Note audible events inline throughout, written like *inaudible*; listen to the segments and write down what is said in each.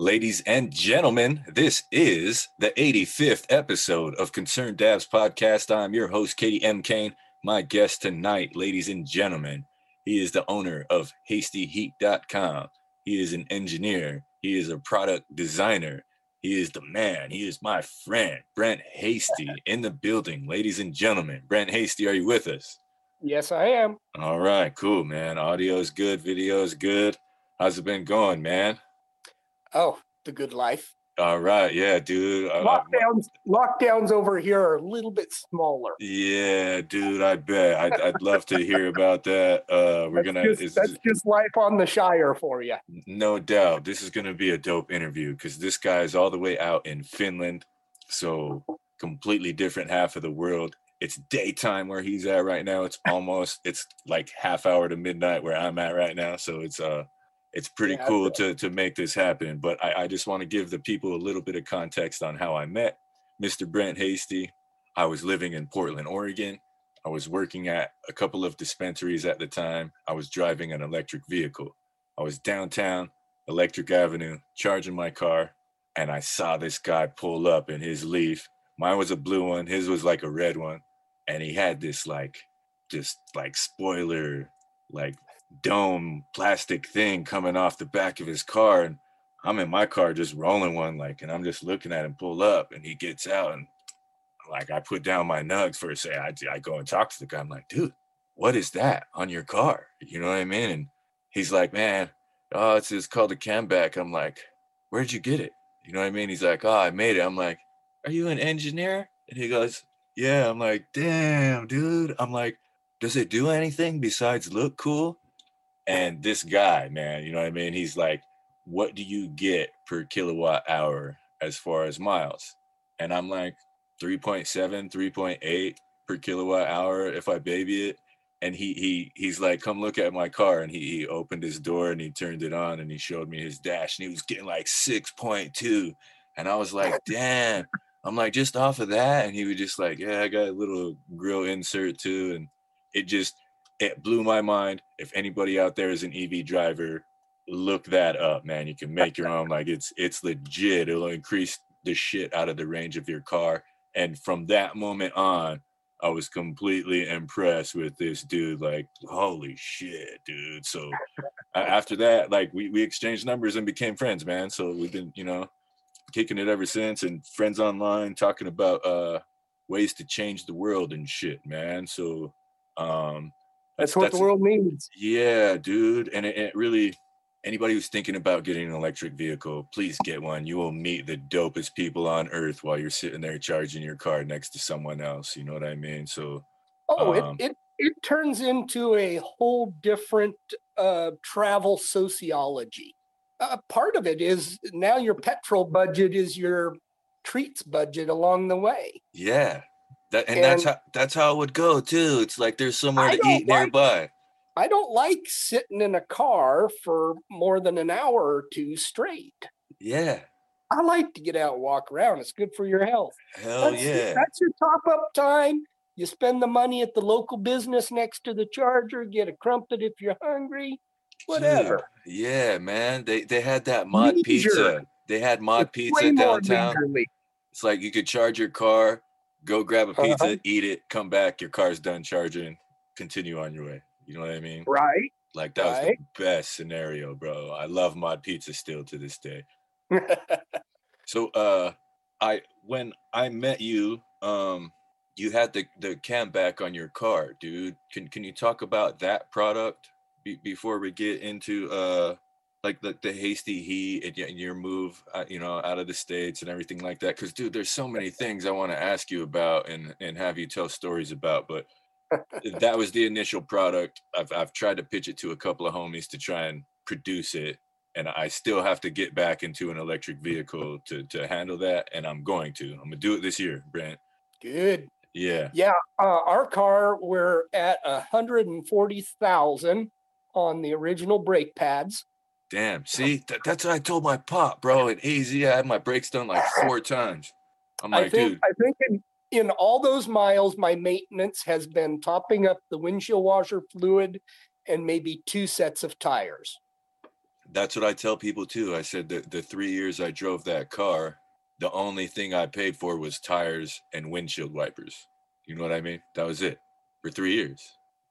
Ladies and gentlemen, this is the 85th episode of Concerned Dabs Podcast. I'm your host, Katie M. Kane. My guest tonight, ladies and gentlemen, he is the owner of HastyHeat.com. He is an engineer. He is a product designer. He is the man. He is my friend, Brent Hasty, in the building. Ladies and gentlemen, Brent Hasty, are you with us? Yes, I am. All right, cool, man. Audio is good, video is good. How's it been going, man? Oh, the good life. All right, yeah, dude. I- I- Lockdowns, lockdowns over here are a little bit smaller. yeah, dude. I bet. I'd, I'd love to hear about that. Uh, we're That's gonna. just, that's just life on the Shire for you. No doubt. This is going to be a dope interview because this guy is all the way out in Finland. So, completely different half of the world. It's daytime where he's at right now. It's almost, it's like half hour to midnight where I'm at right now. So, it's, uh, it's pretty Yeah, cool to, to make this happen. But I, I just want to give the people a little bit of context on how I met Mr. Brent Hasty. I was living in Portland, Oregon. I was working at a couple of dispensaries at the time. I was driving an electric vehicle. I was downtown Electric Avenue charging my car, and I saw this guy pull up in his Leaf. Mine was a blue one, his was like a red one, and he had this like, just like spoiler, like dome plastic thing coming off the back of his car, and I'm in my car just rolling one like, and I'm just looking at him pull up, and he gets out, and like I put down my nugs for a second. I, I go and talk to the guy. I'm like, dude, what is that on your car? You know what I mean? And he's like, man, oh, it's, it's called a Camback. I'm like, where'd you get it? You know what I mean? He's like, oh, I made it. I'm like, are you an engineer? And he goes, yeah. I'm like, damn, dude. I'm like, does it do anything besides look cool? And this guy, man, you know what I mean? He's like, what do you get per kilowatt hour as far as miles? And I'm like, 3.7, 3.8 per kilowatt hour if I baby it. And he he he's like come look at my car. And he, he opened his door and he turned it on and he showed me his dash and he was getting like 6.2 and i was like *laughs* damn. I'm like just off of that? And he was just like yeah i got a little grill insert too. And it just it blew my mind if anybody out there is an ev driver look that up man you can make your own like it's it's legit it'll increase the shit out of the range of your car and from that moment on I was completely impressed with this dude. Like, holy shit, dude. So after that, like we, we exchanged numbers and became friends, man. So we've been, you know, kicking it ever since and friends online talking about uh ways to change the world and shit, man. So um That's what the world needs. yeah, dude. And it, it really, anybody who's thinking about getting an electric vehicle, please get one. You will meet the dopest people on earth while you're sitting there charging your car next to someone else. You know what I mean? So, Oh, Um, it, it it turns into a whole different uh, travel sociology. Uh, part of it is now your petrol budget is your treats budget along the way. yeah. That, and, that's how that's how it would go too. It's like there's somewhere I to eat like- nearby. I don't like sitting in a car for more than an hour or two straight. Yeah. I like to get out and walk around. It's good for your health. Hell that's, yeah. That's your top up time. You spend the money at the local business next to the charger, get a crumpet if you're hungry, whatever. Dude, yeah, man. They they had that mod Leisure. pizza. They had mod It's pizza downtown. It's like you could charge your car, go grab a pizza, Uh-huh. eat it, come back, your car's done charging, continue on your way. You know what I mean? Right. Like that was the best scenario, bro. I love mod pizza still to this day. *laughs* So uh I when I met you, um you had the the cam back on your car, dude. Can can you talk about that product be, before we get into uh like the, the hasty heat and, your move uh, you know out of the states and everything like that because dude there's so many things i want to ask you about and and have you tell stories about but *laughs* that was the initial product I've, I've tried to pitch it to a couple of homies to try and produce it and i still have to get back into an electric vehicle to to handle that and i'm going to i'm gonna do it this year brent Good. yeah Yeah. Uh, our car, we're at a hundred and forty thousand on the original brake pads. Damn see that, that's what i told my pop bro at az i had my brakes done like four *laughs* times i'm I like think dude I think in, in all those miles, my maintenance has been topping up the windshield washer fluid and maybe two sets of tires. That's what I tell people too. I said that the three years I drove that car, the only thing I paid for was tires and windshield wipers. You know what I mean? That was it for three years.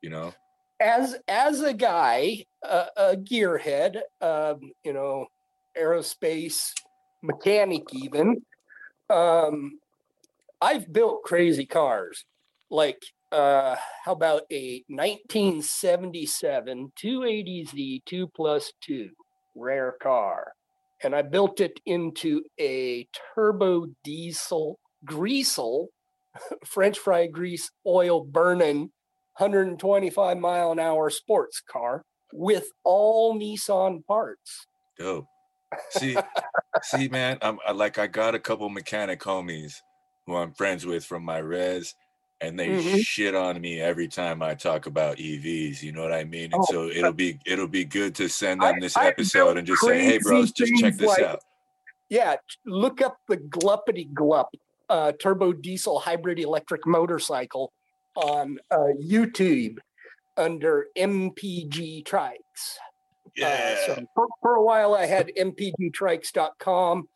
You know? As as a guy, uh, a gearhead, um, you know, aerospace mechanic, even, um, I've built crazy cars. Like, uh, how about a 1977 280Z 2 plus 2 rare car? And I built it into a turbo diesel greasel, *laughs* French fry grease oil burning 125 mile an hour sports car with all Nissan parts. Dope. See, *laughs* see, man, I'm I, like I got a couple mechanic homies who I'm friends with from my res, and they Mhm. shit on me every time I talk about EVs. You know what I mean? And Oh, so it'll be it'll be good to send I- them this I episode and just say, "Hey, bros, just check this like- out." Yeah, look up the Gluppity Glup uh, turbo diesel hybrid electric motorcycle on uh, YouTube under MPG Trikes. Yeah, Uh, so for, for a while, I had mpgtrikes.com.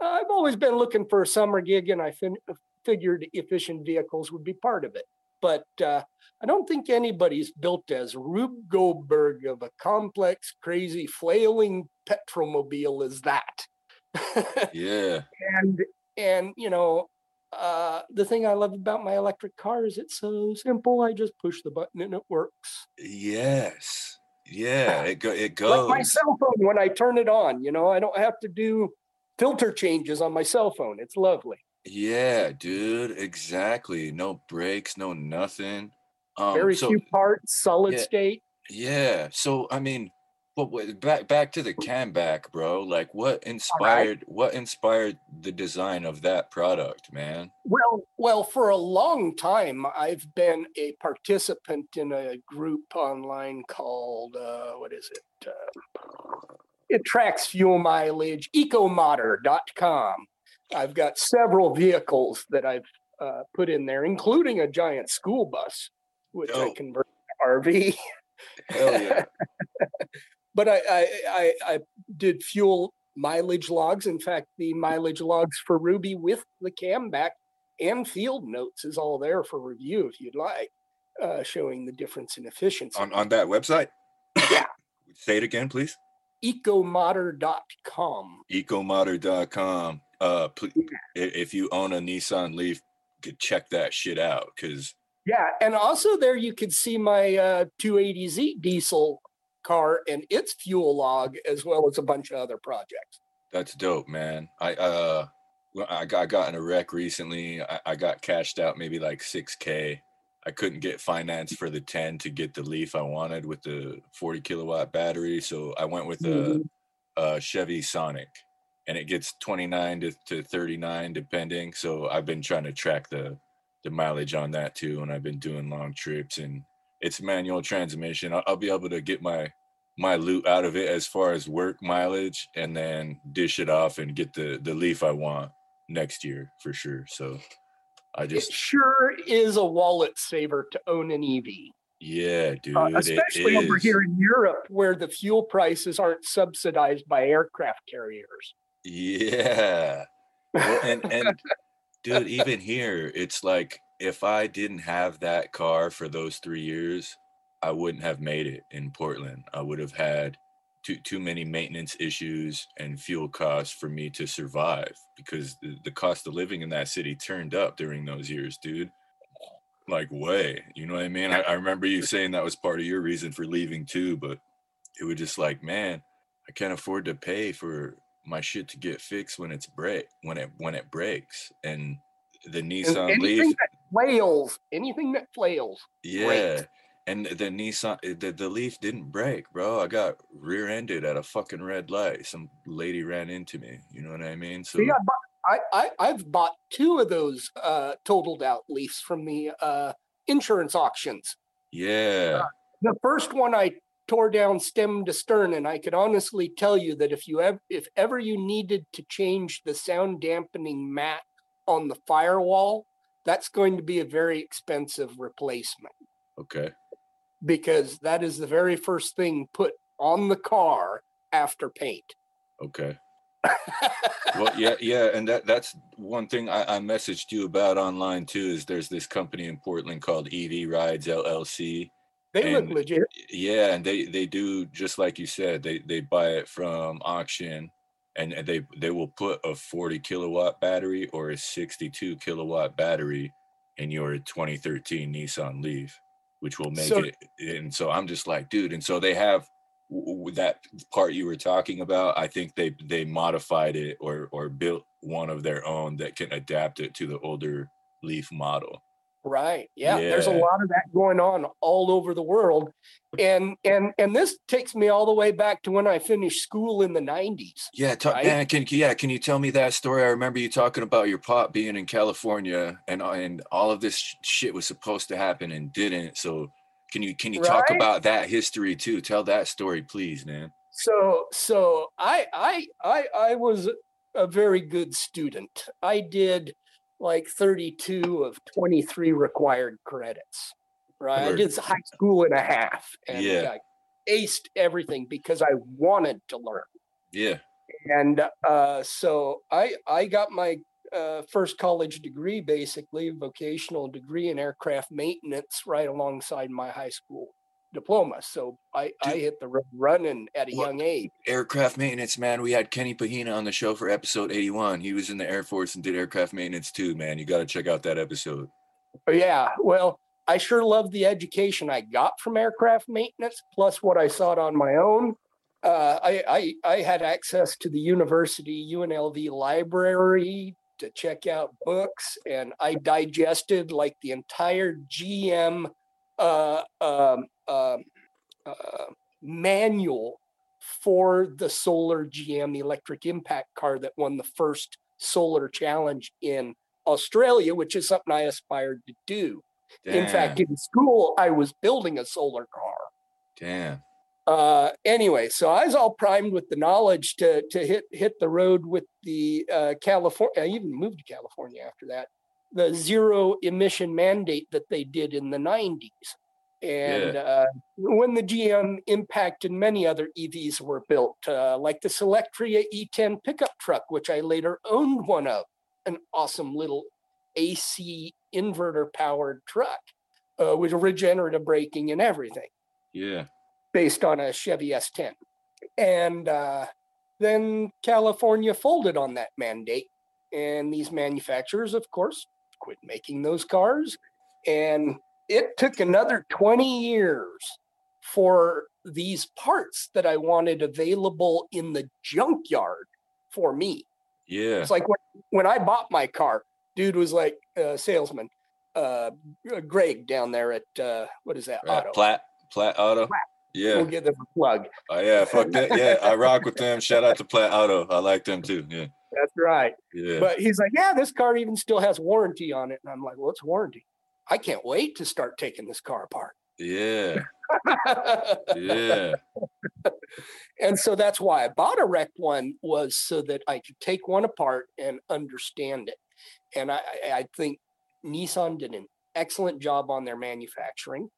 I've always been looking for a summer gig, and I fin- figured efficient vehicles would be part of it. But uh, I don't think anybody's built as Rube Goldberg of a complex, crazy, flailing petromobile as that. *laughs* yeah, and and you know, uh, the thing I love about my electric car is it's so simple. I just push the button and it works. yes, yeah. It go it goes. like my cell phone when I turn it on. You know, I don't have to do filter changes on my cell phone. It's lovely. Yeah, dude. Exactly. No brakes, no nothing. Um, Very so few parts, solid yeah. state. Yeah. So I mean, but wait, back back to the Camback, bro. Like, what inspired what inspired the design of that product, man? Well, well, for a long time, I've been a participant in a group online called uh, what is it? Uh, it tracks fuel mileage. Ecomodder.com. I've got several vehicles that I've uh, put in there, including a giant school bus, which I Dope. converted to RV. Hell yeah. *laughs* but I, I I I did fuel mileage logs. In fact, the mileage logs for Ruby with the camback and field notes is all there for review if you'd like, uh, showing the difference in efficiency. on on that website? Yeah. *coughs* Say it again, please. Ecomodder.com. Ecomodder.com. Uh, pl- i- if you own a Nissan Leaf, g- check that shit out because Yeah, and also there you could see my uh, 280Z diesel car and its fuel log, as well as a bunch of other projects. that's dope, man. I uh, I got, I got in a wreck recently. I, I got cashed out maybe like six k. I couldn't get finance for the ten to get the Leaf I wanted with the forty kilowatt battery, so I went with a, Mhm. a Chevy Sonic, and it gets twenty nine to, to thirty nine depending. So I've been trying to track the the mileage on that too, and I've been doing long trips, and it's manual transmission. I'll, I'll be able to get my my loot out of it as far as work mileage, and then dish it off and get the the Leaf I want next year for sure. So I It just sure is a wallet saver to own an EV. yeah, dude, Uh, especially over here in Europe, where the fuel prices aren't subsidized by aircraft carriers. Yeah. Well, and and dude, even here, it's like if I didn't have that car for those three years, I wouldn't have made it in Portland. I would have had too too many maintenance issues and fuel costs for me to survive because the, the cost of living in that city turned up during those years, dude. Like way, you know what I mean? I, I remember you saying that was part of your reason for leaving too, but it was just like, man, I can't afford to pay for my shit to get fixed when it's break when it when it breaks. And the Nissan Leaf, flails, anything that flails. yeah. And the Nissan eh, the, the Leaf didn't break, bro. I got rear-ended at a fucking red light. Some lady ran into me. You know what I mean? So See, I, I, I've bought two of those uh, totaled out leafs from the uh, insurance auctions. yeah. The first one I tore down stem to stern, and I could honestly tell you that if you ever if ever you needed to change the sound dampening mat on the firewall, that's going to be a very expensive replacement Okay. because that is the very first thing put on the car after paint. Okay. *laughs* well, yeah, yeah, and that that's one thing I, I messaged you about online too. Is there's this company in Portland called EV Rides LLC. They look legit. Yeah, and they they do just like you said. They they buy it from auction, and they they will put a 40 kilowatt battery or a 62 kilowatt battery in your 2013 Nissan Leaf, which will make So- it. And so I'm just like, dude. And so they have that part you were talking about. I think they they modified it or or built one of their own that can adapt it to the older Leaf model. Right. Yeah, There's a lot of that going on all over the world. *laughs* And and and this takes me all the way back to when I finished school in the 90s. Yeah, talk, right? man, can yeah, can you tell me that story? I remember you talking about your pop being in California, and uh, and all of this shit was supposed to happen and didn't. So, can you can you talk about that history too? Tell that story, please, man. So so I I I I was a very good student. I did like 32 of 23 required credits. Right. I did high school and a half and Yeah. I aced everything because I wanted to learn. Yeah, and uh, so I I got my uh, first college degree, basically vocational degree in aircraft maintenance, right alongside my high school diploma. So I I hit the road running at a young age. aircraft maintenance, man. We had Kenny Pahina on the show for episode eighty-one. He was in the Air Force and did aircraft maintenance too, man. You got to check out that episode. Yeah, well, I sure love the education I got from aircraft maintenance, plus what I saw it on my own. Uh, I, I I had access to the university UNLV library to check out books, and I digested like the entire GM uh, um, um, uh, manual for the solar GM electric impact car that won the first solar challenge in Australia, which is something I aspired to do. In fact, in school, I was building a solar car. damn. Uh, anyway, so I was all primed with the knowledge to to hit hit the road with the uh, California. I even moved to California after that. The zero emission mandate that they did in the 90s. And uh, when the GM Impact and many other EVs were built, uh, like the Solectria E10 pickup truck, which I later owned one of, an awesome little AC inverter powered truck uh, with regenerative braking and everything Yeah, based on a Chevy S10. And uh, then California folded on that mandate. And these manufacturers, of course, quit making those cars. And it took another 20 years for these parts that I wanted available in the junkyard for me. yeah. It's like when, when I bought my car, dude was like a salesman, uh, Greg down there at, uh, what is that? Right. Auto. Plat, Plat Auto. Yeah. We'll give them a plug. Oh yeah, fuck that. Yeah, I rock with them. Shout out to Platt Auto. I like them too. Yeah, That's right. yeah. But he's like, yeah, this car even still has warranty on it. And I'm like, what's warranty? I can't wait to start taking this car apart. yeah, yeah. *laughs* and so that's why I bought a wrecked one was so that I could take one apart and understand it. And I- I think Nissan did an excellent job on their manufacturing.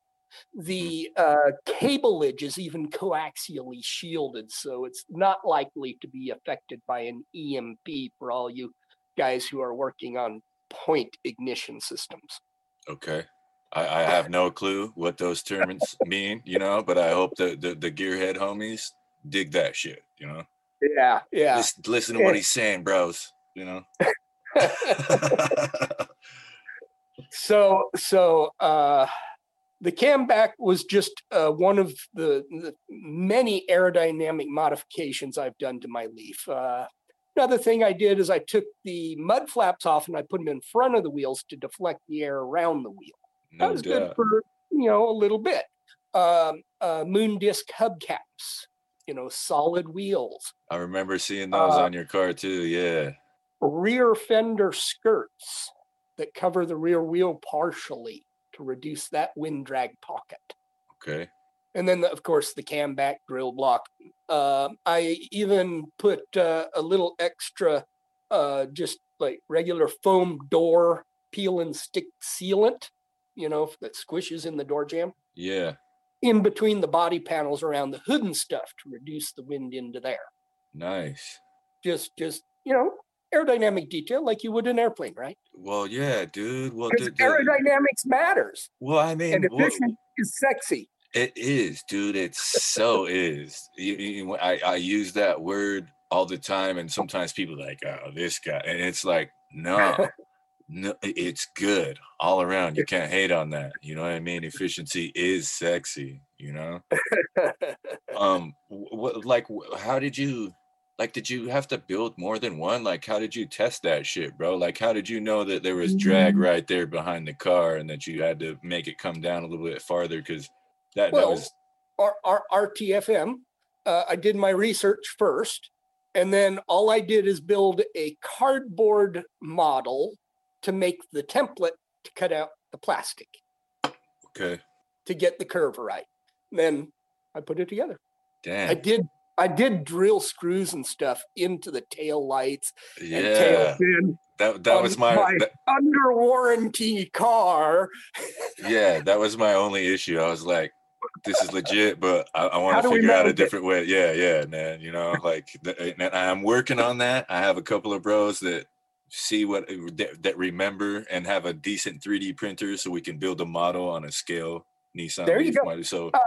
The uh, cableage is even coaxially shielded, so it's not likely to be affected by an EMP for all you guys who are working on point ignition systems. Okay. I, I have no clue what those terms *laughs* mean, you know, but I hope the, the the gearhead homies dig that shit, you know. Yeah, yeah. Listen, listen to what he's saying, bros. You know. *laughs* *laughs* so so uh the camback was just uh, one of the, the many aerodynamic modifications I've done to my Leaf. Uh, another thing I did is I took the mud flaps off and I put them in front of the wheels to deflect the air around the wheel. That No was good for you know a little bit. Um, uh, moon disc hubcaps, you know, solid wheels, I remember seeing those uh, on your car too. Yeah. rear fender skirts that cover the rear wheel partially to reduce that wind drag pocket. Okay. And then, of course, the cam back grill block. Um, I even put uh, a little extra, uh, just like regular foam door peel and stick sealant, you know, that squishes in the door jamb. Yeah. in between the body panels around the hood and stuff to reduce the wind into there. Nice. Just, just you know, aerodynamic detail like you would an airplane, right? Well, yeah, dude. Well, the- the- aerodynamics matters, well, I mean, and efficient is sexy. It is, dude. It so *laughs* is. You, you- I, I use that word all the time, and sometimes people like, oh, this guy. And it's like, no, no, it's good all around. You can't hate on that. You know what I mean? Efficiency is sexy, you know? *laughs* Um, what, like, how did you, like, did you have to build more than one? Like, how did you test that shit, bro? Like, how did you know that there was drag Mm. right there behind the car and that you had to make it come down a little bit farther? Because that, that was, our, our RTFM, uh, I did my research first, and then all I did is build a cardboard model to make the template to cut out the plastic okay. to get the curve right. Then I put it together. Damn. i did I did drill screws and stuff into the tail lights and tail Yeah. fin That that was my, my- that- under warranty car. yeah, that was my only issue. I was like, this is legit, but I, I want to figure out a manage it? different way. Yeah, yeah, man. You know, like and I'm working on that. I have a couple of bros that see what that, that remember and have a decent 3D printer so we can build a model on a scale Nissan There you go. So uh,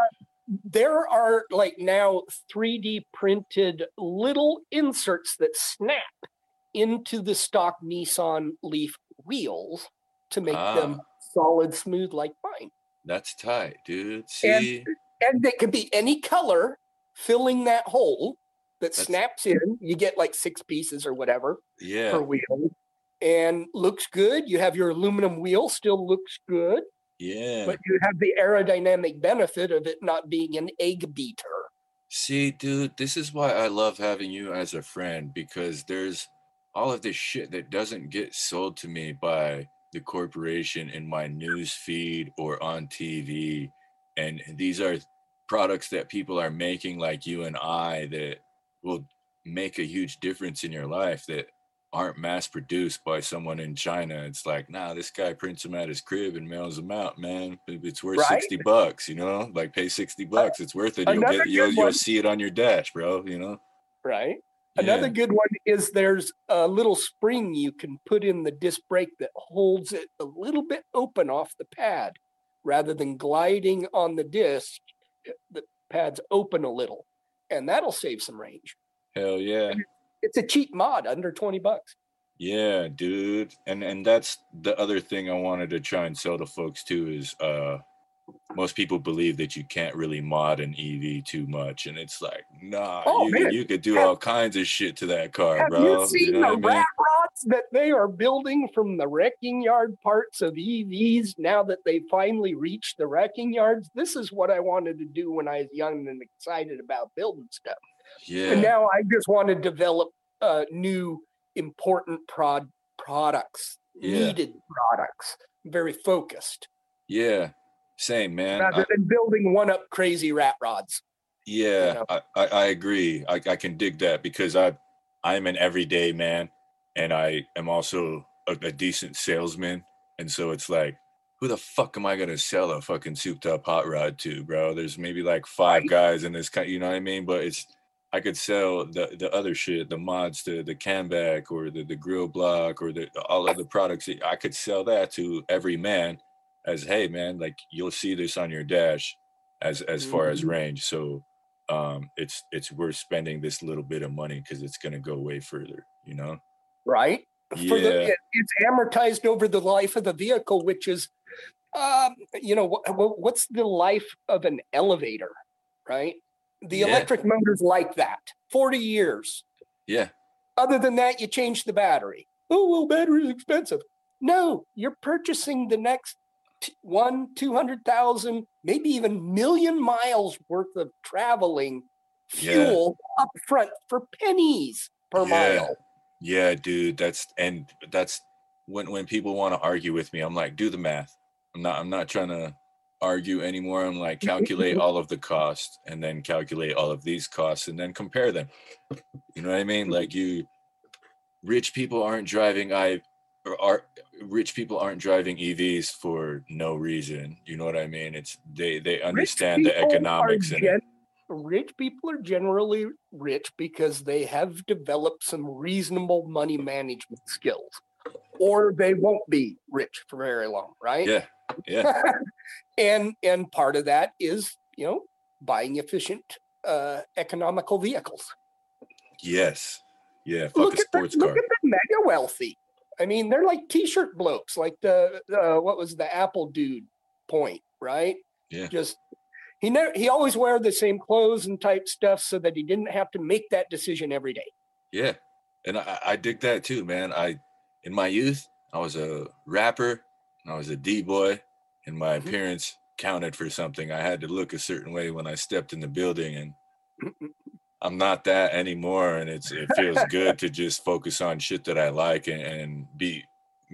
There are like now 3D printed little inserts that snap into the stock Nissan Leaf wheels to make ah. them solid smooth like mine. that's tight, dude. See, and they could be any color filling that hole that That's- snaps in. You get like six pieces or whatever yeah, per wheel, and looks good. You have your aluminum wheel, still looks good, yeah. but you have the aerodynamic benefit of it not being an egg beater. See, dude, this is why I love having you as a friend because there's all of this shit that doesn't get sold to me by the corporation in my news feed or on TV. And these are products that people are making like you and I that will make a huge difference in your life that aren't mass produced by someone in China. It's like, nah, this guy prints them at his crib and mails them out, man. It- It's worth Right. 60 bucks, you know? Like pay 60 bucks. It's worth it. You'll another get you'll, you'll see it on your dash, bro, you know? Right. Another Yeah. good one is there's a little spring you can put in the disc brake that holds it a little bit open off the pad rather than gliding on the disc. eh, The pad's open a little, and that'll save some range. Hell yeah. It's a cheap mod under 20 bucks. Yeah, dude. And and that's the other thing I wanted to try and sell to folks too is uh most people believe that you can't really mod an EV too much. And it's like, nah, Oh, you, man. you could do Have- all kinds of shit to that car, Have bro. you seen know the I mean? rat rods that they are building from the wrecking yard parts of EVs now that they finally reached the wrecking yards? This is what I wanted to do when I was young and excited about building stuff. Yeah. And now I just want to develop uh, new important prod products, Yeah. needed products, very focused, yeah. Same, man. rather I- than building one up crazy rat rods. Yeah, know? I, I, I agree. I, I can dig that because I I'm an everyday man and I am also a, a decent salesman. And so it's like, who the fuck am I gonna sell a fucking souped up hot rod to, bro? There's maybe like five guys in this kind, you know what I mean? But it's I could sell the the other shit, the mods to the camback or the, the grill block or the all of the products. I could sell that to every man as hey man, like you'll see this on your dash as as far as Mhm. range. So um it's it's worth spending this little bit of money because it's gonna go way further, you know? right? For the, Yeah. it- it's amortized over the life of the vehicle, which is, um, you know, wh- wh- what's the life of an elevator, right? The Yeah. electric motor's like that, 40 years. Yeah. Other than that, you change the battery. Oh, well, battery's expensive. No, you're purchasing the next t- one, 200,000, maybe even million miles worth of traveling Yeah. fuel up front for pennies per Yeah. mile. Yeah, dude, that's and that's when when people want to argue with me, I'm like, do the math. I'm not I'm not trying to argue anymore. I'm like mm-hmm. calculate all of the costs and then calculate all of these costs and then compare them. You know what I mean? Mm-hmm. Like you rich people aren't driving i are rich people aren't driving EVs for no reason. You know what I mean? It's they they understand the economics and gen- rich people are generally rich because they have developed some reasonable money management skills or they won't be rich for very long, right? Yeah. Yeah. *laughs* and and part of that is, you know, buying efficient uh economical vehicles. Yes. Yeah, fuck Look a at, the, sports look at the mega wealthy. I mean, they're like t-shirt blokes, like the, the what was the Apple dude point, right? Yeah. Just he never he always wear the same clothes and type stuff so that he didn't have to make that decision every day. Yeah. And I, I dig that too, man. I in my youth, I was a rapper, I was a D-boy, and my Mhm. appearance counted for something. I had to look a certain way when I stepped in the building and *laughs* I'm not that anymore, and it's it feels good to just focus on shit that I like and, and be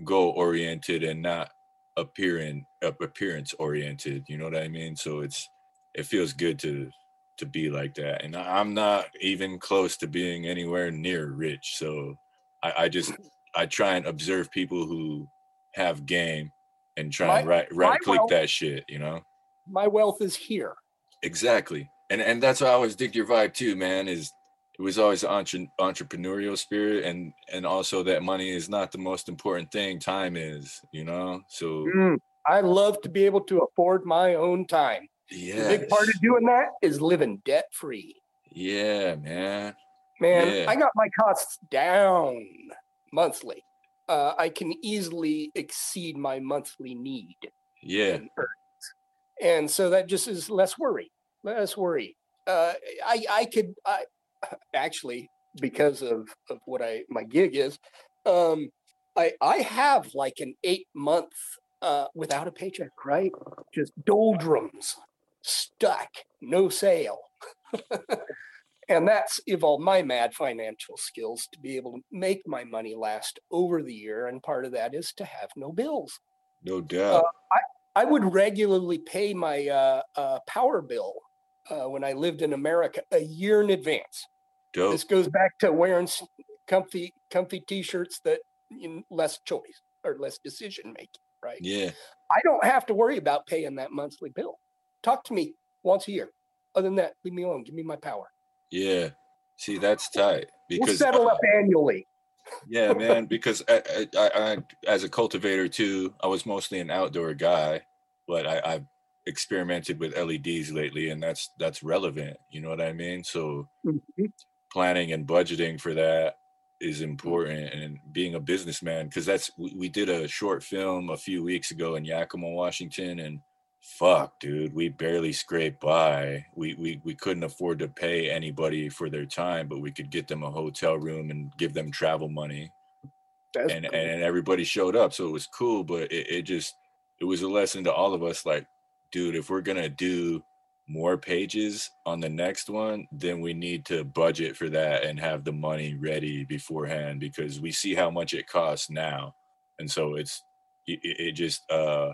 goal oriented and not appearing up appearance oriented. You know what I mean? So it's it feels good to to be like that, and I'm not even close to being anywhere near rich. So I, I just I try and observe people who have game and try and right right click wealth- that shit. You know. My wealth is here. Exactly. And and that's why I always dig your vibe too, man, is it was always entre- entrepreneurial spirit and and also that money is not the most important thing, time is, you know? So Mm, I love to be able to afford my own time. yeah. Big part of doing that is living debt free. Yeah, man. Man, Yeah. I got my costs down monthly. Uh, I can easily exceed my monthly need. Yeah. earnings. And so that just is less worry, less worry. Uh, I, I could, I *laughs* actually, because of, of what I, my gig is, um, I, I have like an eight month, uh, without a paycheck, right? Just doldrums, stuck, no sale. *laughs* and that's evolved my mad financial skills to be able to make my money last over the year. And part of that is to have no bills. No doubt. I I would regularly pay my uh, uh, power bill uh, when I lived in America a year in advance. Dope. This goes back to wearing comfy, comfy t-shirts that you know, less choice or less decision making. Right. Yeah. I don't have to worry about paying that monthly bill. Talk to me once a year. Other than that, leave me alone. Give me my power. Yeah. See, that's tight. Because We'll settle up annually. yeah, man. Because I, I, I, as a cultivator too, I was mostly an outdoor guy, but I, I've experimented with LEDs lately, and that's that's relevant. You know what I mean? So Mhm. planning and budgeting for that is important, and being a businessman because that's we, we did a short film a few weeks ago in Yakima, Washington, and fuck, dude, we barely scraped by. We we we couldn't afford to pay anybody for their time, but we could get them a hotel room and give them travel money That's and cool. and everybody showed up so it was cool but it, it just it was a lesson to all of us like dude if we're gonna do more pages on the next one then we need to budget for that and have the money ready beforehand because we see how much it costs now and so it's it, it it just uh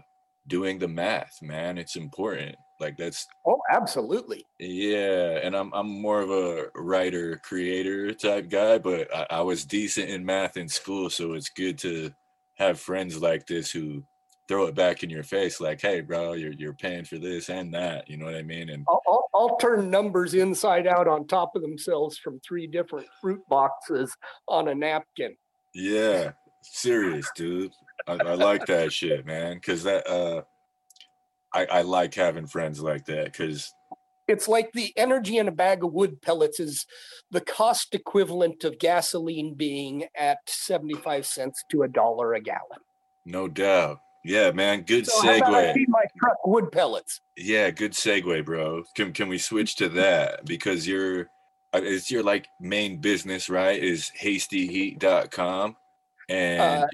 doing the math man it's important like that's oh, absolutely. yeah, and I'm I'm more of a writer creator type guy, but I, I was decent in math in school, so it's good to have friends like this who throw it back in your face, like, "Hey, bro, you're you're paying for this and that." You know what I mean? And I'll, I'll, I'll turn numbers inside out on top of themselves from three different fruit boxes on a napkin. yeah, serious, dude. I, I like that shit, man, because that uh, I I like having friends like that, because It's like the energy in a bag of wood pellets is the cost equivalent of gasoline being at 75 cents to a dollar a gallon. no doubt, yeah, man, good So how about I segue. feed my truck wood pellets? Yeah, good segue, bro. Can can we switch to that because your uh, it's your like main business, right? Is hastyheat.com. And Uh,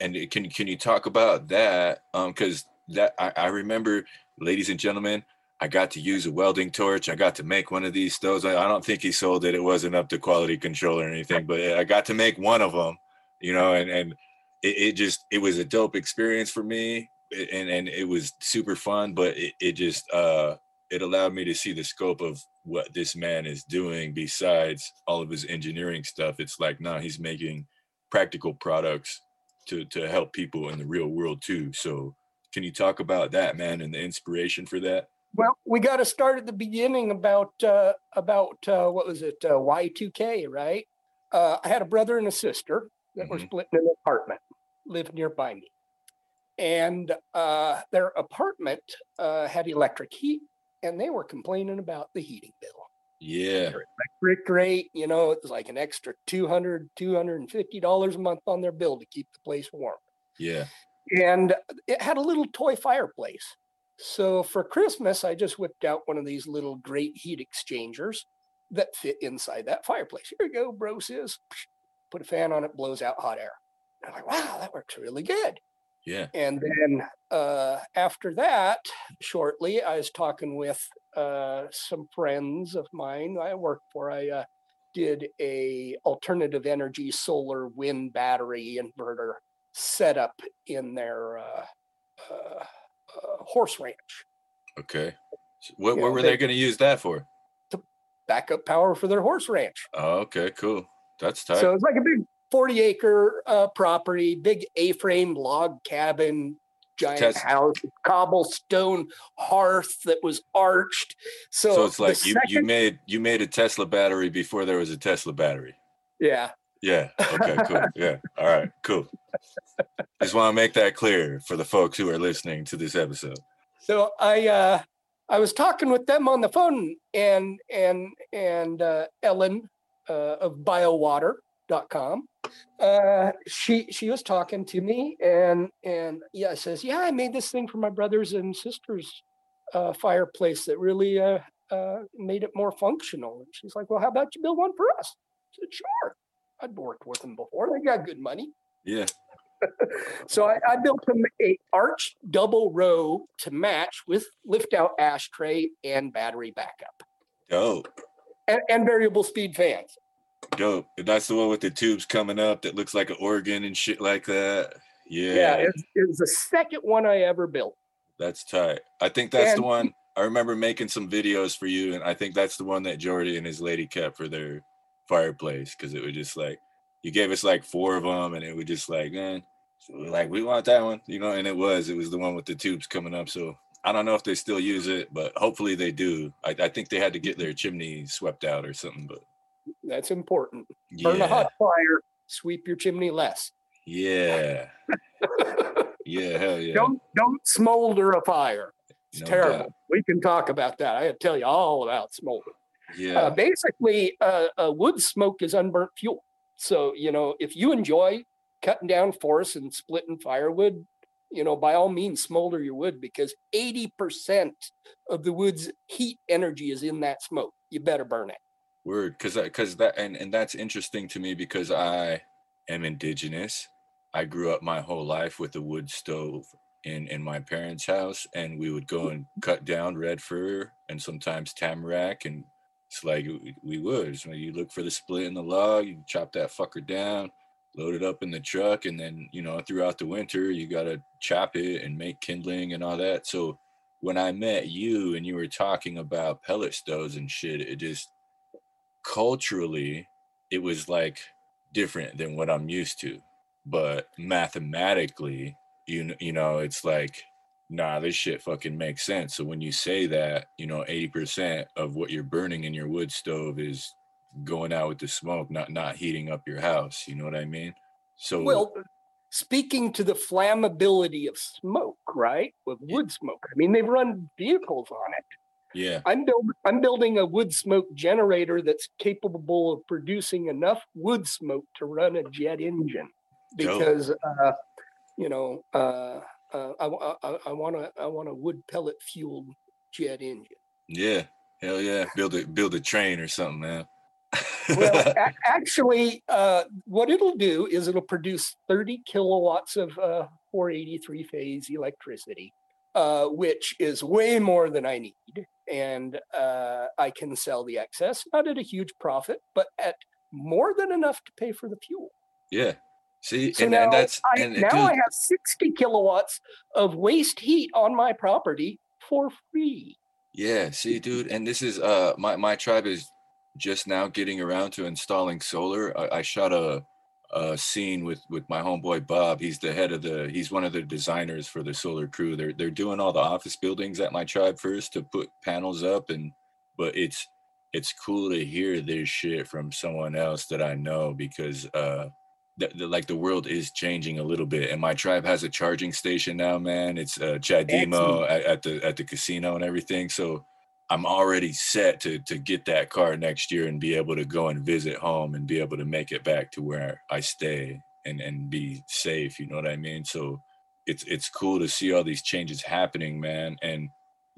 and can can you talk about that? Um cuz that I, I remember ladies and gentlemen, I got to use a welding torch. I got to make one of these stoves. I, I don't think he sold it. It wasn't up to quality control or anything, but I got to make one of them, you know, and and it, it just it was a dope experience for me and and it was super fun but it, it just uh it allowed me to see the scope of what this man is doing besides all of his engineering stuff it's like nah he's making practical products to to help people in the real world too. So can you talk about that, man, and the inspiration for that? Well, we got to start at the beginning about uh, about uh, what was it uh, Y2K, right? Uh, I had a brother and a sister that were Mhm. splitting an apartment, lived nearby me, and uh, their apartment uh, had electric heat, and they were complaining about the heating bill. Yeah. Electric rate, you know, it was like an extra 200 $250 a month on their bill to keep the place warm Yeah. and it had a little toy fireplace. So for Christmas, I just whipped out one of these little great heat exchangers that fit inside that fireplace. Here you go, bro says. Put a fan on it, blows out hot air. I'm like, wow, that works really good. Yeah. And then uh, after that, shortly, I was talking with uh, some friends of mine I work for. I uh, did a alternative energy solar wind battery inverter setup in their uh, uh, uh, horse ranch, Okay. What Yeah, what were they- they going to use that for? The backup power for their horse ranch. Oh, okay, cool. That's tight. So it's like a big 40 acre uh, property, big A frame log cabin, giant Test- house, cobblestone hearth that was arched. So, so it's like you, you made you made a Tesla battery before there was a Tesla battery. yeah. Yeah. Okay, cool. *laughs* Yeah. All right, cool. Just want to make that clear for the folks who are listening to this episode. So I uh I was talking with them on the phone and and and uh Ellen uh of biowater.com. Uh she she was talking to me and and yeah says, Yeah, I made this thing for my brothers and sisters uh fireplace that really uh uh made it more functional. And she's like, Well, how about you build one for us? I said, Sure. I'd worked with them before. They got good money. Yeah. *laughs* So I, I built them a arched double row to match with lift out ashtray and battery backup Dope. and, and variable speed fans. Dope. That's the one with the tubes coming up that looks like an organ and shit like that. Yeah. Yeah, it's, it was the second one I ever built. That's tight. I think that's the one. I remember making some videos for you, and I think that's the one that Jordy and his lady kept for their fireplace because it was just like you gave us like four of them, and it was just like, man, so we're like we want that one, you know. And it was, it was the one with the tubes coming up. So I don't know if they still use it, but hopefully they do. I, I think they had to get their chimney swept out or something, but That's important. Burn a hot fire, sweep your chimney less. yeah, yeah, *laughs* hell yeah. Don't don't smolder a fire. It's No terrible. doubt. We can talk about that. I tell you all about smolder. Yeah, Uh, basically, uh, uh, wood smoke is unburnt fuel. So, you know, if you enjoy cutting down forests and splitting firewood, you know, by all means, smolder your wood because 80% of the wood's heat energy is in that smoke. You better burn it. Word, because because that and and that's interesting to me because I am indigenous. I grew up my whole life with a wood stove in in my parents' house, and we would go and cut down red fir and sometimes tamarack, and it's like we- would. So you look for the split in the log, you chop that fucker down, load it up in the truck, and then you know throughout the winter you gotta chop it and make kindling and all that. So when I met you and you were talking about pellet stoves and shit, it just culturally it was like different than what I'm used to. But mathematically, you you know, it's like, nah, this shit fucking makes sense. So when you say that, you know, 80% of what you're burning in your wood stove is going out with the smoke, not not heating up your house. You know what I mean? So Well, speaking to the flammability of smoke, right? With wood smoke. I mean, they've run vehicles on it. Yeah, I'm build, I'm building a wood smoke generator that's capable of producing enough wood smoke to run a jet engine because uh, you know uh, uh, I, I, I want to I want a wood pellet fueled jet engine. yeah, hell yeah. Build a build a train or something, man. Well, *laughs* a- actually, uh, what it'll do is it'll produce 30 kilowatts of uh, 483 phase electricity, uh, which is way more than I need. And uh, I can sell the excess, not at a huge profit, but at more than enough to pay for the fuel. yeah. See, So and, now, and that's I, and now I have 60 kilowatts of waste heat on my property for free. Yeah, see, dude, and this is uh my my tribe is just now getting around to installing solar. I, I shot a uh, scene with with my homeboy Bob. He's the head of the. He's one of the designers for the solar crew. They're they're doing all the office buildings at my tribe first to put panels up, and but it's it's cool to hear this shit from someone else that I know because uh the, the, like the world is changing a little bit and my tribe has a charging station now man it's uh chademo at, at the at the casino and everything so i'm already set to to get that car next year and be able to go and visit home and be able to make it back to where i stay and and be safe you know what i mean? So it's it's cool to see all these changes happening man and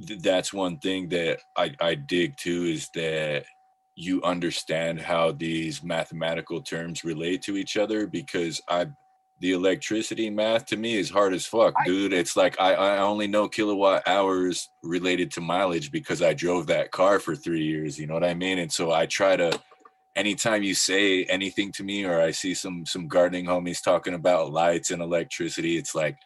th- that's one thing that i i dig too is that you understand how these mathematical terms relate to each other because I the electricity math to me is hard as fuck, dude. It's like I, I only know kilowatt hours related to mileage because I drove that car for three years, you know what I mean? And so I try to anytime you say anything to me or I see some some gardening homies talking about lights and electricity, it's like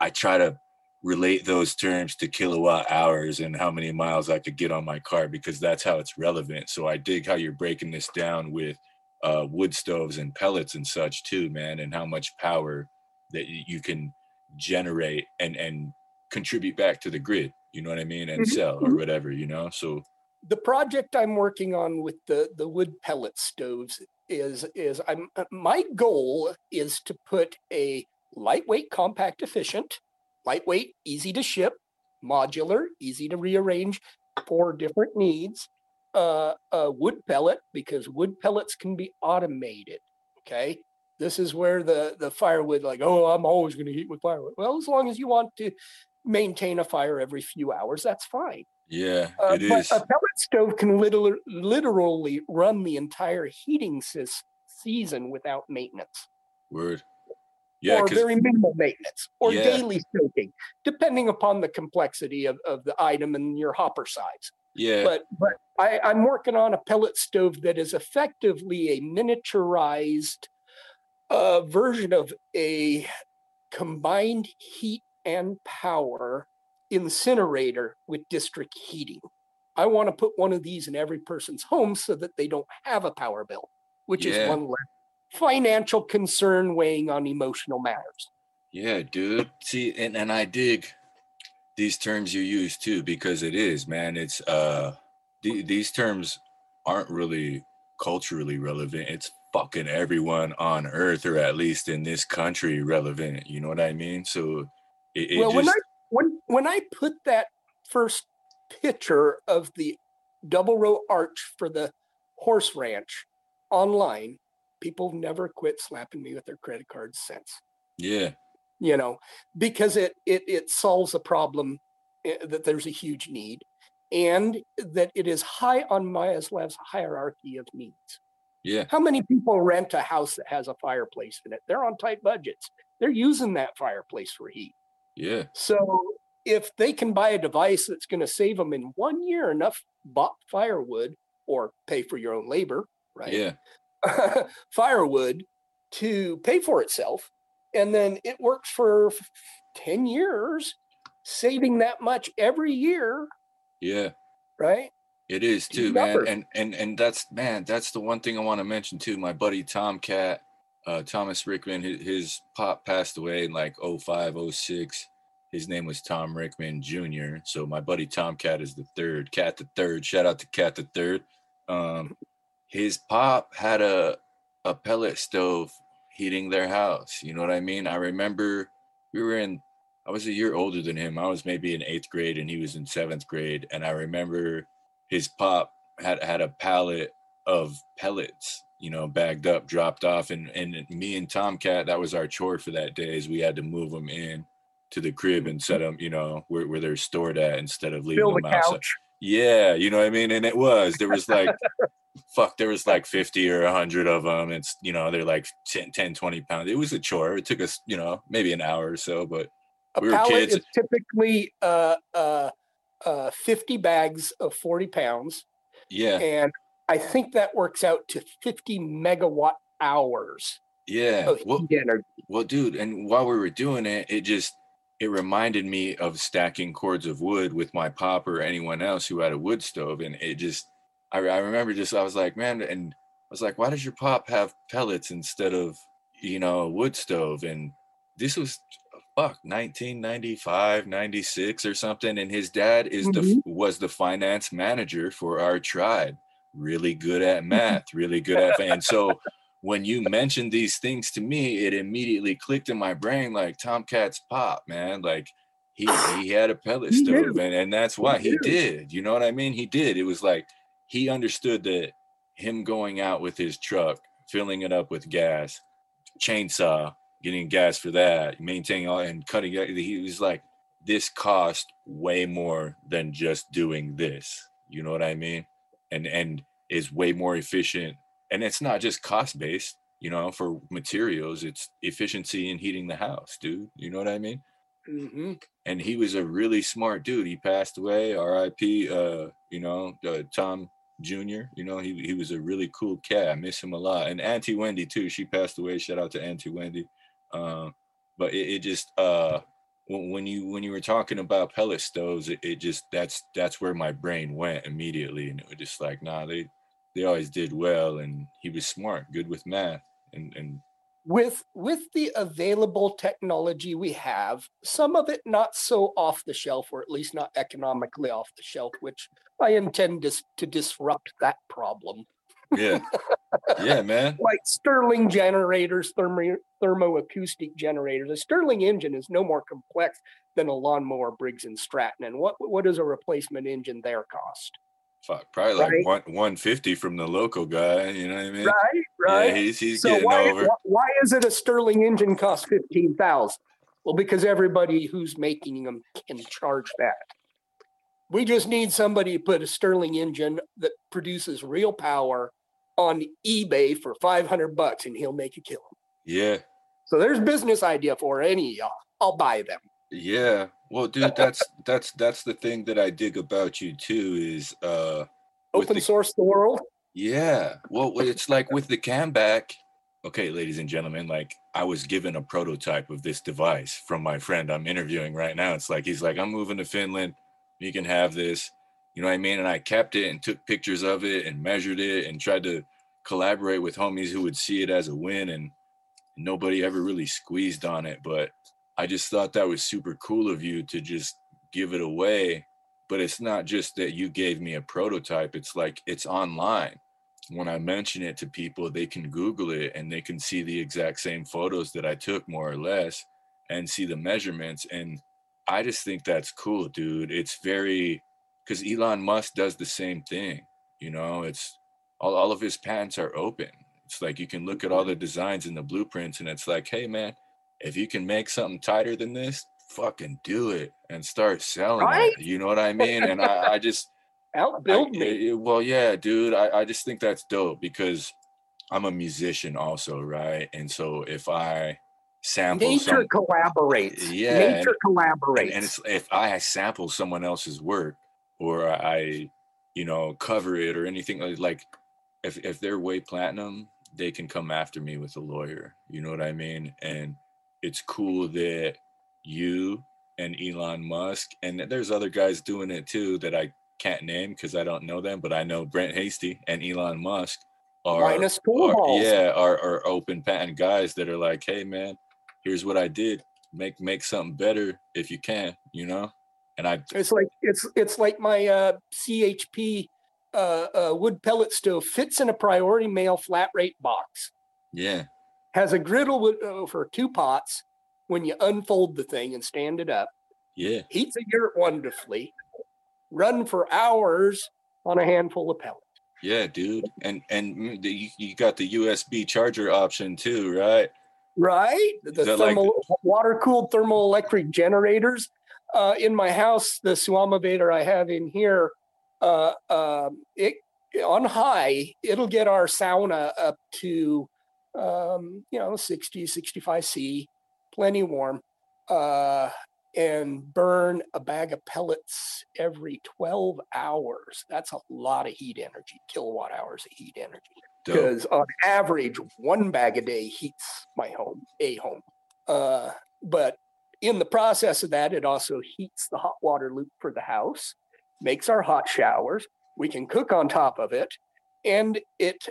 I try to relate those terms to kilowatt hours and how many miles I could get on my car because that's how it's relevant. So I dig how you're breaking this down with uh, wood stoves and pellets and such too, man, and how much power that you can generate and and contribute back to the grid. You know what I mean, and mm-hmm. sell or mm-hmm. whatever. You know, so the project I'm working on with the the wood pellet stoves is is I'm uh, my goal is to put a lightweight, compact, efficient lightweight, easy to ship, modular, easy to rearrange for different needs. Uh, a wood pellet because wood pellets can be automated. Okay, this is where the the firewood, like, oh, I'm always going to heat with firewood. Well, as long as you want to maintain a fire every few hours, that's fine. Yeah, uh, it is. A pellet stove can literally, literally run the entire heating season without maintenance. Word yeah, or very minimal maintenance or yeah. daily soaking, depending upon the complexity of, of the item and your hopper size. Yeah. But but I, I'm working on a pellet stove that is effectively a miniaturized uh, version of a combined heat and power incinerator with district heating. I want to put one of these in every person's home so that they don't have a power bill, which yeah. is one less financial concern weighing on emotional matters. Yeah, dude. See, and, and I dig these terms you use too, because it is, man. It's uh th- these terms aren't really culturally relevant. It's fucking everyone on earth, or at least in this country, relevant. You know what I mean? So it, it well, just... when I when when I put that first picture of the double row arch for the horse ranch online, people never quit slapping me with their credit cards since. Yeah. You know, because it it it solves a problem eh, that there's a huge need and that it is high on Maslow's hierarchy of needs. Yeah. How many people rent a house that has a fireplace in it? They're on tight budgets. They're using that fireplace for heat. Yeah. So if they can buy a device that's going to save them in one year enough bought firewood or pay for your own labor, right? Yeah. *laughs* firewood to pay for itself. And then it works for 10 years, saving that much every year. Yeah. Right. It is too, man. And and and that's man, that's the one thing I want to mention too. My buddy Tomcat, uh, Thomas Rickman, his, his pop passed away in like 05, 06. His name was Tom Rickman Jr. So my buddy Tomcat is the third, Cat the third. Shout out to Cat the third. Um, his pop had a a pellet stove heating their house. You know what I mean? I remember we were in I was a year older than him. I was maybe in eighth grade and he was in seventh grade. And I remember his pop had had a pallet of pellets, you know, bagged up, dropped off. And and me and Tomcat, that was our chore for that day is we had to move them in to the crib and set them, you know, where, where they're stored at instead of leaving Fill them the outside. Yeah, you know what I mean? And it was, there was like *laughs* fuck there was like 50 or 100 of them it's you know they're like 10, 10 20 pounds. It was a chore. It took us you know maybe an hour or so but a we pallet kids. is typically uh, uh, uh, 50 bags of 40 pounds. Yeah. And i think that works out to 50 megawatt hours yeah. well, well dude and while we were doing it it just it reminded me of stacking cords of wood with my pop or anyone else who had a wood stove and it just I, I remember just I was like, man, and I was like, why does your pop have pellets instead of you know, a wood stove. And this was fuck 1995 96 or something and his dad is mm-hmm. the was the finance manager for our tribe. Really good at *laughs* math really good at and so when you mentioned these things to me it immediately clicked in my brain like tomcat's pop man like he he had a pellet stove and, and that's why he, he did you know what i mean? He did. It was like he understood that him going out with his truck filling it up with gas chainsaw getting gas for that, maintaining all and cutting. He was like, this cost way more than just doing this. You know what I mean? And and is way more efficient. And it's not just cost based. You know, for materials, it's efficiency in heating the house, dude. You know what I mean? Mm-hmm. And he was a really smart dude. He passed away, R.I.P. Uh, you know, uh, Tom Jr. You know, he he was a really cool cat. I miss him a lot. And Auntie Wendy too. She passed away. Shout out to Auntie Wendy. Um, but it, it just uh, when, when, you when you were talking about pellet stoves, it, it, just that's that's where my brain went immediately, and it was just like, nah, they they always did well, and he was smart, good with math, and and with with the available technology we have some of it not so off the shelf or at least not economically off the shelf which i intend to, to disrupt that problem yeah. Yeah, man. *laughs* like Stirling generators, thermo thermoacoustic generators. A Stirling engine is no more complex than a lawnmower Briggs and Stratton. And what what does a replacement engine there cost? Fuck, probably like right? one one fifty from the local guy. You know what I mean? Right, right. Yeah, he's he's so getting why, over. Why is it a Stirling engine cost fifteen thousand? Well, because everybody who's making them can charge that. We just need somebody to put a Stirling engine that produces real power on eBay for 500 bucks and he'll make a kill. Yeah. So there's business idea for any of y'all. I'll buy them. Yeah. Well, dude, *laughs* that's that's that's the thing that I dig about you too is uh open the, source the world. Yeah. Well, it's like with the Camback. Okay, ladies and gentlemen, like I was given a prototype of this device from my friend I'm interviewing right now. It's like he's like, I'm moving to Finland. You can have this. You know what I mean? And I kept it and took pictures of it and measured it and tried to collaborate with homies who would see it as a win and nobody ever really squeezed on it. But I just thought that was super cool of you to just give it away. But it's not just that you gave me a prototype, it's like it's online. When I mention it to people, they can Google it and they can see the exact same photos that I took, more or less, and see the measurements. And I just think that's cool, dude. It's very because Elon Musk does the same thing. You know, it's all, all of his patents are open. It's like you can look at all the designs and the blueprints, and it's like, hey man, if you can make something tighter than this, fucking do it and start selling right? it. You know what I mean? And I, I just *laughs* outbuild me. Eh, well, yeah, dude. I, I just think that's dope because I'm a musician also, right? And so if I sample nature some, collaborates, yeah, nature and, collaborates, and, and it's if I sample someone else's work or I, you know, cover it or anything uh, like if if they're way platinum, they can come after me with a lawyer. You know what I mean? And it's cool that you and Elon Musk and there's other guys doing it too that I can't name because I don't know them, but I know Brent Hasty and Elon Musk are, are yeah are, are open patent guys that are like, hey man, here's what I did. Make make something better if you can, you know. And I it's like it's it's like my uh, CHP uh, uh, wood pellet stove fits in a priority mail flat rate box. Yeah. Has a griddle with, uh, for two pots when you unfold the thing and stand it up. Yeah. Heats a yurt wonderfully. Run for hours on a handful of pellets. Yeah, dude. And and the, you got the USB charger option too, right? Right. The thermal like... water cooled thermoelectric generators. Uh, in my house, the Suamavator I have in here uh, um, it on high, it'll get our sauna up to, um, you know, 60, 65 C, plenty warm, uh, and burn a bag of pellets every 12 hours. That's a lot of heat energy, kilowatt hours of heat energy. Because on average, one bag a day heats my home, a home. Uh, but in the process of that, it also heats the hot water loop for the house makes our hot showers. We can cook on top of it. And it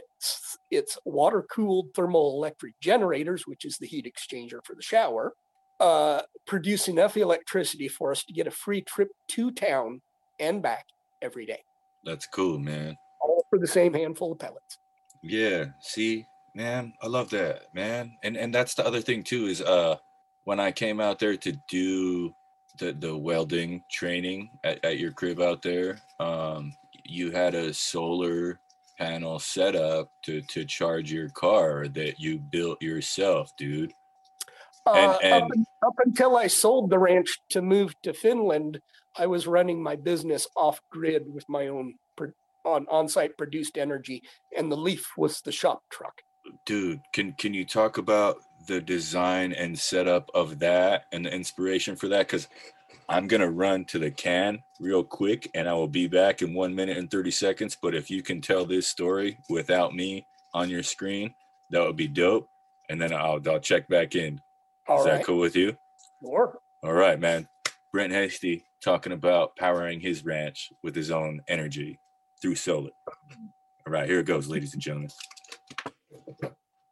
it's water cooled thermal electric generators, which is the heat exchanger for the shower, uh, produce enough electricity for us to get a free trip to town and back every day. That's cool, man. All for the same handful of pellets. Yeah. See, man, I love that, man. And and that's the other thing too is uh when I came out there to do the the welding training at, at your crib out there, um, you had a solar panel setup to to charge your car that you built yourself, dude. Uh, and, up, up until I sold the ranch to move to Finland, I was running my business off grid with my own on on-site produced energy, and the Leaf was the shop truck. Dude, can can you talk about the design and setup of that and the inspiration for that? Because I'm gonna run to the can real quick, and I will be back in one minute and thirty seconds. But if you can tell this story without me on your screen, that would be dope. And then I'll I'll check back in. All Is right. that cool with you? Sure. All right, man. Brent Hasty talking about powering his ranch with his own energy through solar. All right, here it goes, ladies and gentlemen.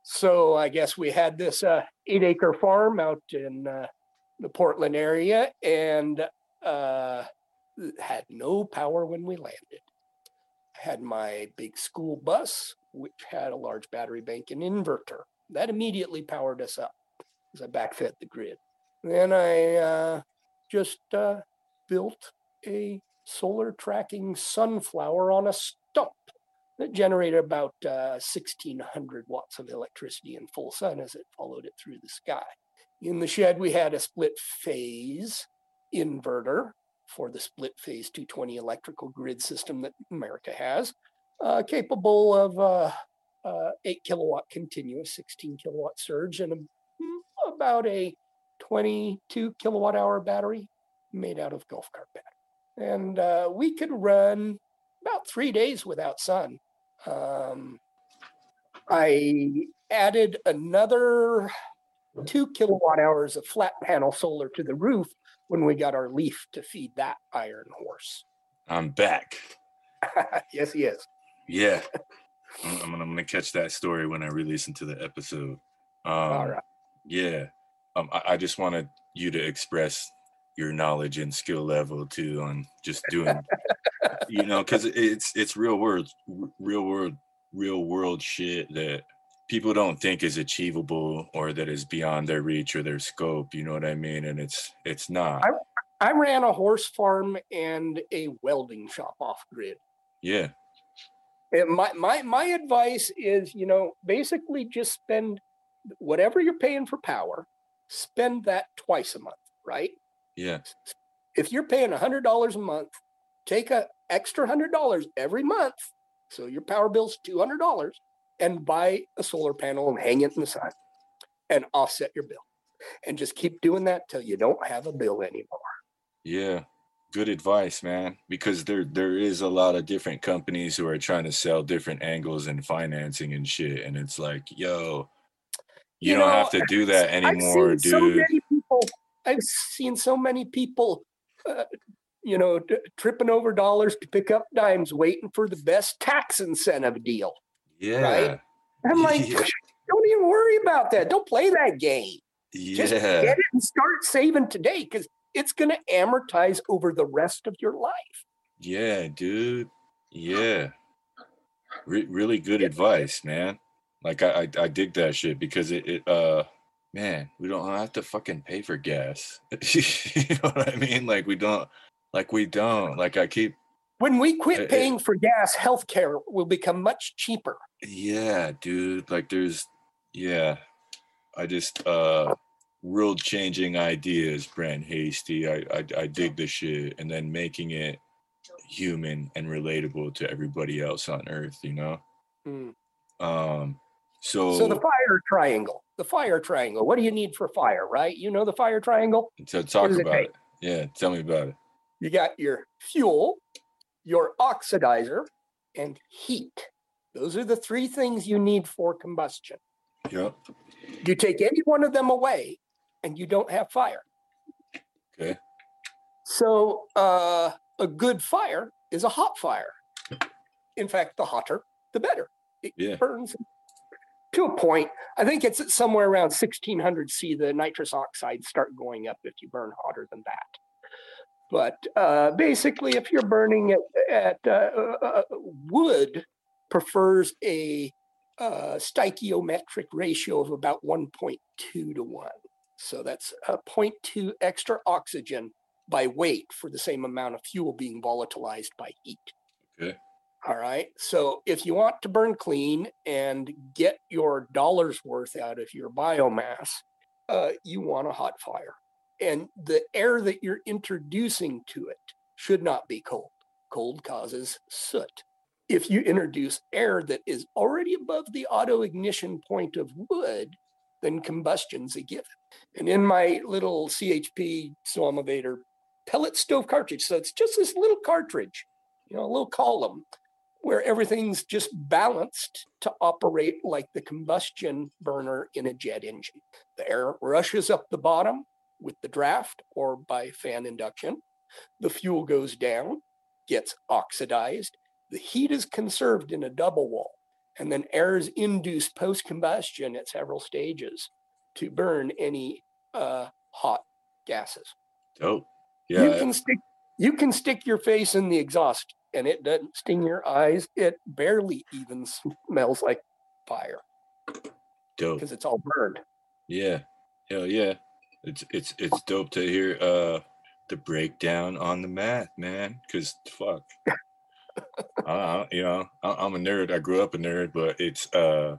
So I guess we had this uh, eight acre farm out in uh, the Portland area and uh, had no power when we landed. I had my big school bus, which had a large battery bank and inverter. That immediately powered us up as I backfed the grid. Then I uh, just uh, built a solar tracking sunflower on a stump that generated about uh, 1600 watts of electricity in full sun as it followed it through the sky. In the shed, we had a split phase inverter for the split phase 220 electrical grid system that America has, uh, capable of uh, uh, 8 kilowatt continuous, 16 kilowatt surge, and a, about a 22 kilowatt hour battery made out of golf cart battery. And uh, we could run about three days without sun. Um, I added another two kilowatt hours of flat panel solar to the roof when we got our leaf to feed that iron horse. I'm back. *laughs* yes, he is. Yeah. *laughs* I'm, I'm, gonna, I'm gonna catch that story when I re-listen into the episode. Um, All right. Yeah. Um, I, I just wanted you to express your knowledge and skill level too on just doing, *laughs* you know, because it's it's real world, real world, real world shit that people don't think is achievable or that is beyond their reach or their scope. You know what I mean? And it's it's not. I, I ran a horse farm and a welding shop off grid. Yeah. And my my my advice is, you know, basically just spend whatever you're paying for power, spend that twice a month, right? Yeah. If you're paying a hundred dollars a month, take a extra hundred dollars every month, so your power bill's two hundred dollars, and buy a solar panel and hang it in the sun, and offset your bill, and just keep doing that till you don't have a bill anymore. Yeah. Good advice, man. Because there there is a lot of different companies who are trying to sell different angles and financing and shit. And it's like, yo, you, You don't know, have to do that anymore, dude. so many people. I've seen so many people, uh, you know, t- tripping over dollars to pick up dimes, waiting for the best tax incentive deal. Yeah. I'm like, *laughs* Yeah. don't even worry about that. Don't play that game. Just Yeah. get it and start saving today because it's going to amortize over the rest of your life. Yeah, dude. Yeah. Re- really good advice, man. Like I, I I dig that shit because it, it uh man, we don't have to fucking pay for gas. *laughs* you know what I mean? Like we don't like we don't. Like I keep When we quit paying for gas, healthcare will become much cheaper. Yeah, dude. Like there's yeah. I just uh world changing ideas, Brent Hasty. I, I I dig the shit and then making it human and relatable to everybody else on earth, you know? Mm. Um so, So the fire triangle, the fire triangle. What do you need for fire, right? You know the fire triangle. to talk does it about it. Yeah, tell me about it. You got your fuel, your oxidizer, and heat. Those are the three things you need for combustion. Yep. You take any one of them away, and you don't have fire. Okay. So uh, a good fire is a hot fire. In fact, the hotter, the better. It Yeah. burns to a point. I think it's at somewhere around 1600 C. The nitrous oxides start going up if you burn hotter than that. But uh, basically, if you're burning at, at uh, uh, uh, wood, prefers a uh, stoichiometric ratio of about 1.2 to 1. So that's a 0.2 extra oxygen by weight for the same amount of fuel being volatilized by heat. Okay. All right. So if you want to burn clean and get your dollar's worth out of your biomass, uh, you want a hot fire. And the air that you're introducing to it should not be cold. Cold causes soot. If you introduce air that is already above the auto ignition point of wood, then combustion's a given. And in my little CHP Swamivator pellet stove cartridge, so it's just this little cartridge, you know, a little column where everything's just balanced to operate like the combustion burner in a jet engine. The air rushes up the bottom with the draft or by fan induction. The fuel goes down, gets oxidized. The heat is conserved in a double wall, and then air is induced post combustion at several stages to burn any uh, hot gases. Dope. You can stick you can stick your face in the exhaust and it doesn't sting your eyes. It barely even smells like fire Dope. because it's all burned. Yeah. Hell yeah. It's it's it's dope to hear uh the breakdown on the math, man. Cause fuck. Uh, you know, I, I'm a nerd. I grew up a nerd, but it's uh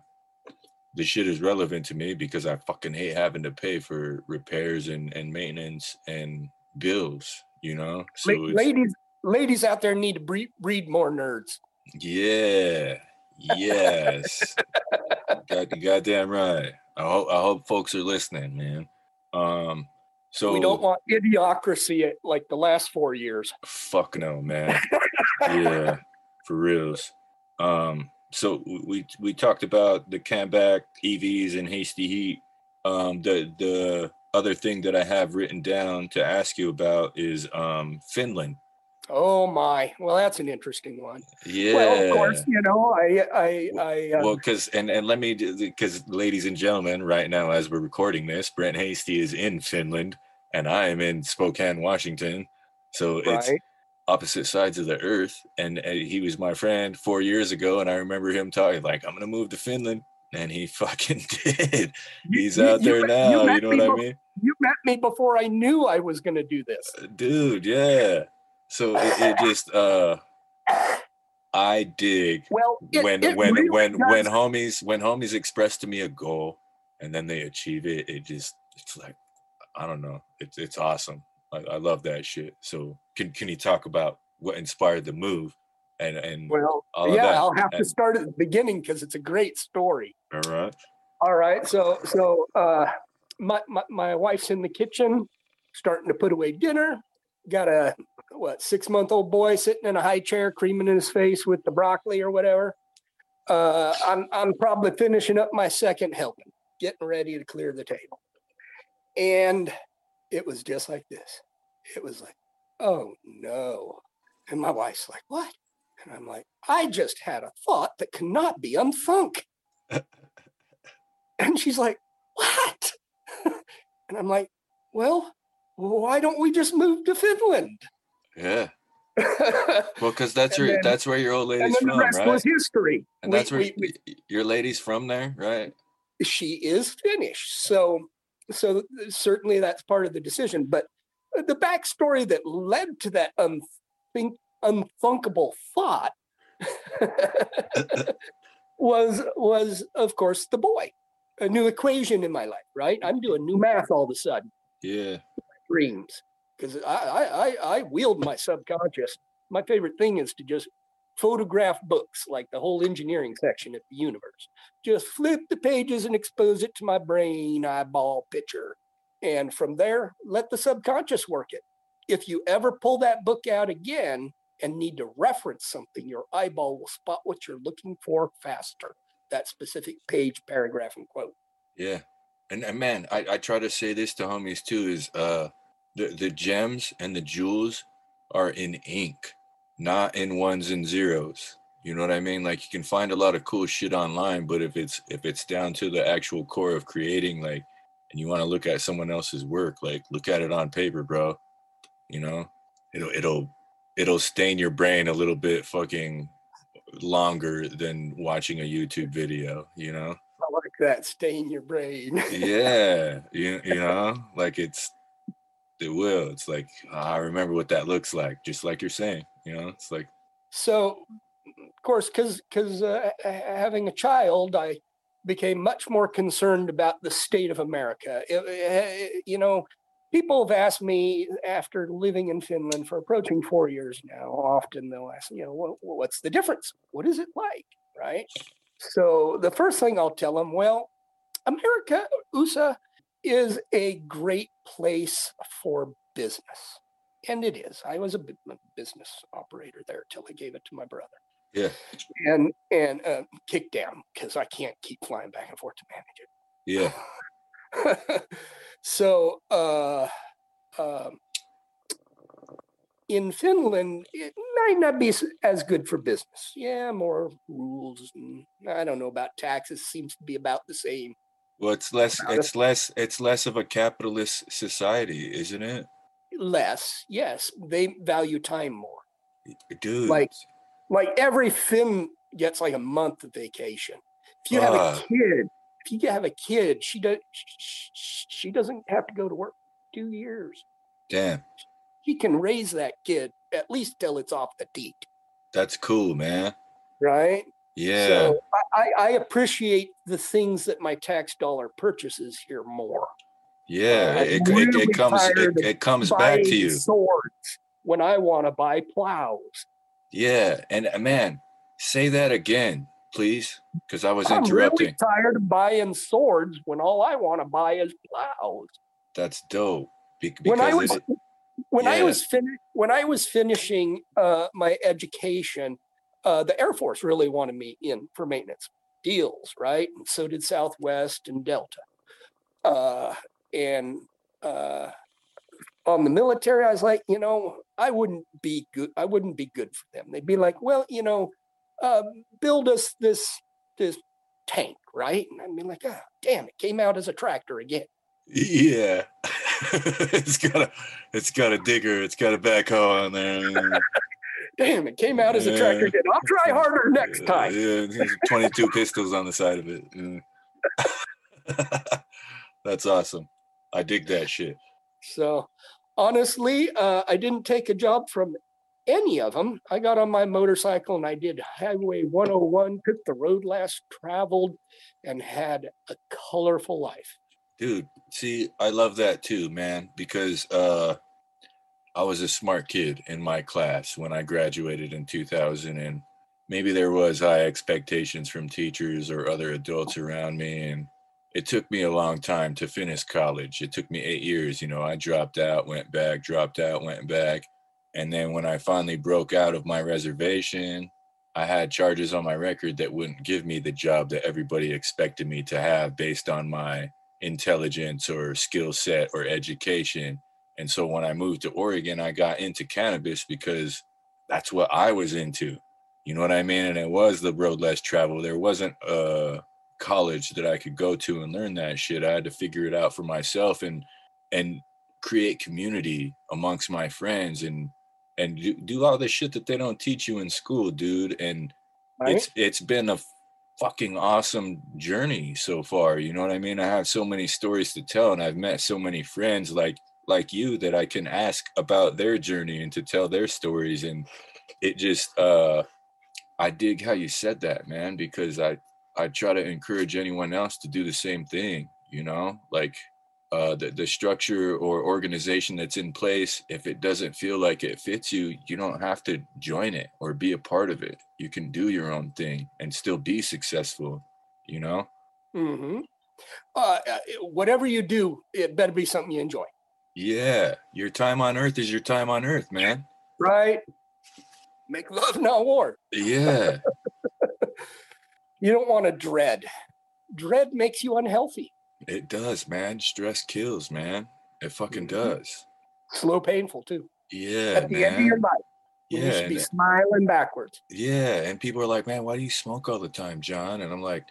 the shit is relevant to me because I fucking hate having to pay for repairs and, and maintenance and bills, you know? So La- ladies, ladies out there need to breed, breed more nerds. yeah. Yes. God, you goddamn right. I hope I hope folks are listening, man. Um so we don't want idiocracy at like the last four years. Fuck no, man. *laughs* yeah, for reals. Um, so we we talked about the Camelback EVs and Hasty Heat. Um, the the other thing that I have written down to ask you about is um Finland. Oh my! Well, that's an interesting one. Yeah. Well, of course, you know, I, I, I. Uh, Well, because and and let me because ladies and gentlemen, right now as we're recording this, Brent Hasty is in Finland, and I am in Spokane, Washington. So it's right. Opposite sides of the earth and, uh, he was my friend four years ago and i remember him talking like i'm gonna move to finland and he *laughs* fucking did. He's you- out you there met- now you, met know me what i mean? You met me before I knew I was to do this. dude yeah. So it, it just uh i dig Well, it, when it when really when when homies when homies express to me a goal and then they achieve it it just it's like i don't know. It's it's awesome i, I love that shit so can can you talk about what inspired the move and and Well, yeah, I'll have to start at the beginning because it's a great story. all right All right, so so uh, my, my my wife's in the kitchen, starting to put away dinner. Got a what six month old boy sitting in a high chair, creaming in his face with the broccoli or whatever. Uh, I'm I'm probably finishing up my second helping, getting ready to clear the table, and it was just like this. It was like, oh no, and my wife's like, what? And I'm like, I just had a thought that cannot be unthunk. and she's like, what? *laughs* and I'm like, well, why don't we just move to Finland? yeah *laughs* well because that's your then- that's where your old lady's then the from rest right was history. and We- that's where we- we- your lady's from there right she is Finnish. So, so certainly that's part of the decision. But the backstory that led to that unthink, unthinkable thought *laughs* was was of course the boy, a new equation in my life. Right, I'm doing new math all of a sudden. yeah Dreams, because I, I I I wield my subconscious. My favorite thing is to just photograph books like the whole engineering section at the universe. Just flip the pages and expose it to my brain eyeball picture. And from there, let the subconscious work it. If you ever pull that book out again and need to reference something, your eyeball will spot what you're looking for faster. That specific page, paragraph, and quote. Yeah. And, and man, I, I try to say this to homies too is uh the, the gems and the jewels are in ink, not in ones and zeros. You know what I mean? Like you can find a lot of cool shit online, but if it's if it's down to the actual core of creating, like, and you want to look at someone else's work, like look at it on paper, bro. You know, it'll it'll it'll stain your brain a little bit fucking longer than watching a YouTube video, you know? I like that stain your brain. *laughs* yeah. You, you know, like it's it will. It's like I remember what that looks like, just like you're saying. You know, it's like so of course because because uh, having a child i became much more concerned about the state of america it, it, you know people have asked me after living in finland for approaching four years now often they'll ask you know what, what's the difference what is it like right so the first thing i'll tell them well america usa is a great place for business and it is. I was a business operator there till I gave it to my brother. Yeah. And and uh, kick down because I can't keep flying back and forth to manage it. Yeah. *laughs* so uh, um, in Finland, it might not be as good for business. Yeah, more rules. And I don't know about taxes. Seems to be about the same. Well, it's less. It's less. It's less of a capitalist society, isn't it? less. Yes, they value time more. Dude, like like every Finn gets like a month of vacation. If you have uh, a kid, if you have a kid, she does she, she doesn't have to go to work two years. Damn. She can raise that kid at least till it's off the teat. That's cool, man. Right? Yeah. So I, I appreciate the things that my tax dollar purchases here more. Yeah, uh, it, really it, it, comes it, it comes back to you. Swords when I want to buy plows. Yeah, and uh, man, say that again, please, because I was I'm interrupting. Really tired of buying swords when all I want to buy is plows. That's dope. Be- when I was when yeah. I was fin- when I was finishing uh, my education, uh, the Air Force really wanted me in for maintenance deals, right? And so did Southwest and Delta. Uh, and uh, on the military, I was like, you know, I wouldn't be good. I wouldn't be good for them. They'd be like, well, you know, uh, build us this this tank, right? And I'd be like, oh, damn, it came out as a tractor again. Yeah, *laughs* it's got a it's got a digger, it's got a backhoe on there. Damn, it came out as a tractor again. I'll try harder next time. Yeah, *laughs* twenty two pistols on the side of it. Yeah. *laughs* That's awesome. I dig that shit. So honestly, uh, I didn't take a job from any of them. I got on my motorcycle and I did Highway 101, took the road less traveled, and had a colorful life. Dude, see, I love that too, man, because uh, I was a smart kid in my class when I graduated in 2000 and maybe there was high expectations from teachers or other adults around me and it took me a long time to finish college. It took me eight years. You know, I dropped out, went back, dropped out, went back. And then when I finally broke out of my reservation, I had charges on my record that wouldn't give me the job that everybody expected me to have based on my intelligence or skill set or education. And so when I moved to Oregon, I got into cannabis because that's what I was into. You know what I mean? And it was the road less travel. There wasn't a college that I could go to and learn that shit. I had to figure it out for myself and and create community amongst my friends and and do, do all the shit that they don't teach you in school, dude. And right. it's it's been a fucking awesome journey so far. You know what I mean? I have so many stories to tell and I've met so many friends like like you that I can ask about their journey and to tell their stories and it just uh I dig how you said that, man, because I I try to encourage anyone else to do the same thing, you know, like uh, the, the structure or organization that's in place, if it doesn't feel like it fits you, you don't have to join it or be a part of it. You can do your own thing and still be successful, you know? Mm-hmm. Uh, uh whatever you do, it better be something you enjoy. Yeah. Your time on earth is your time on earth, man. Right. Make love, not war. Yeah. *laughs* You don't want to dread. Dread makes you unhealthy. It does, man. Stress kills, man. It fucking mm-hmm. does. Slow, painful too. Yeah, At the man. end of your life. Yeah, to and be smiling backwards. Yeah, and people are like, "Man, why do you smoke all the time, John?" And I'm like,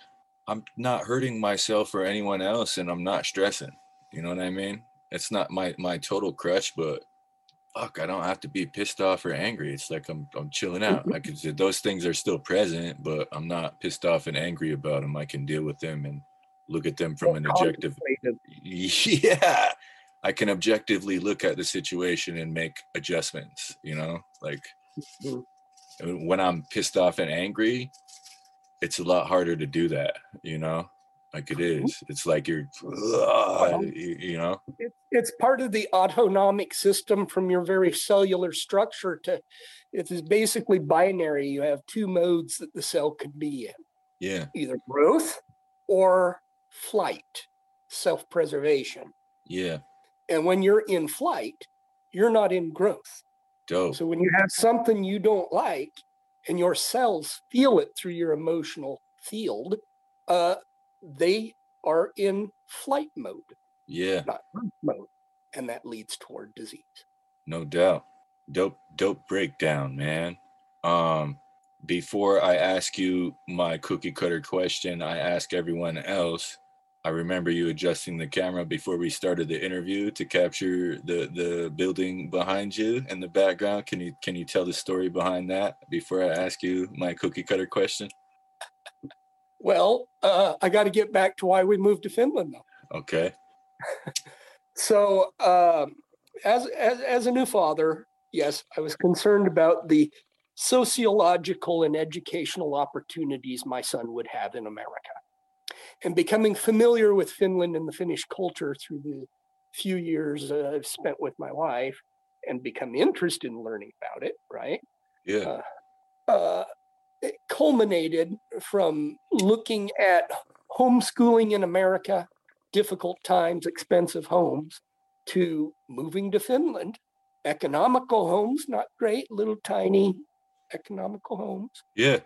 "I'm not hurting myself or anyone else, and I'm not stressing." You know what I mean? It's not my my total crush, but fuck, I don't have to be pissed off or angry. It's like I'm I'm chilling out. Like those things are still present, but I'm not pissed off and angry about them. I can deal with them and look at them from an objective. *laughs* Yeah, I can objectively look at the situation and make adjustments. You know, like Mhm. when I'm pissed off and angry, it's a lot harder to do that, you know, like it is. It's like you're, you, you know, It, it's part of the autonomic system from your very cellular structure to it is basically binary. You have two modes that the cell can be in yeah, either growth or flight, self preservation. yeah, And when you're in flight, you're not in growth. dope. So when you have something you don't like and your cells feel it through your emotional field, uh, they are in flight mode, Yeah, not mode. And that leads toward disease. no doubt. Dope, dope breakdown, man. Um, before I ask you my cookie cutter question, I ask everyone else. I remember you adjusting the camera before we started the interview to capture the the building behind you in the background. Can you can you tell the story behind that before I ask you my cookie cutter question? Well, uh, I got to get back to why we moved to Finland, though. Okay. *laughs* So, um, as, as as a new father, yes, I was concerned about the sociological and educational opportunities my son would have in America, and becoming familiar with Finland and the Finnish culture through the few years uh, I've spent with my wife, and become interested in learning about it. Right. Yeah. uh, it culminated from looking at homeschooling in America, difficult times, expensive homes, to moving to Finland, economical homes, not great, little tiny economical homes Yeah.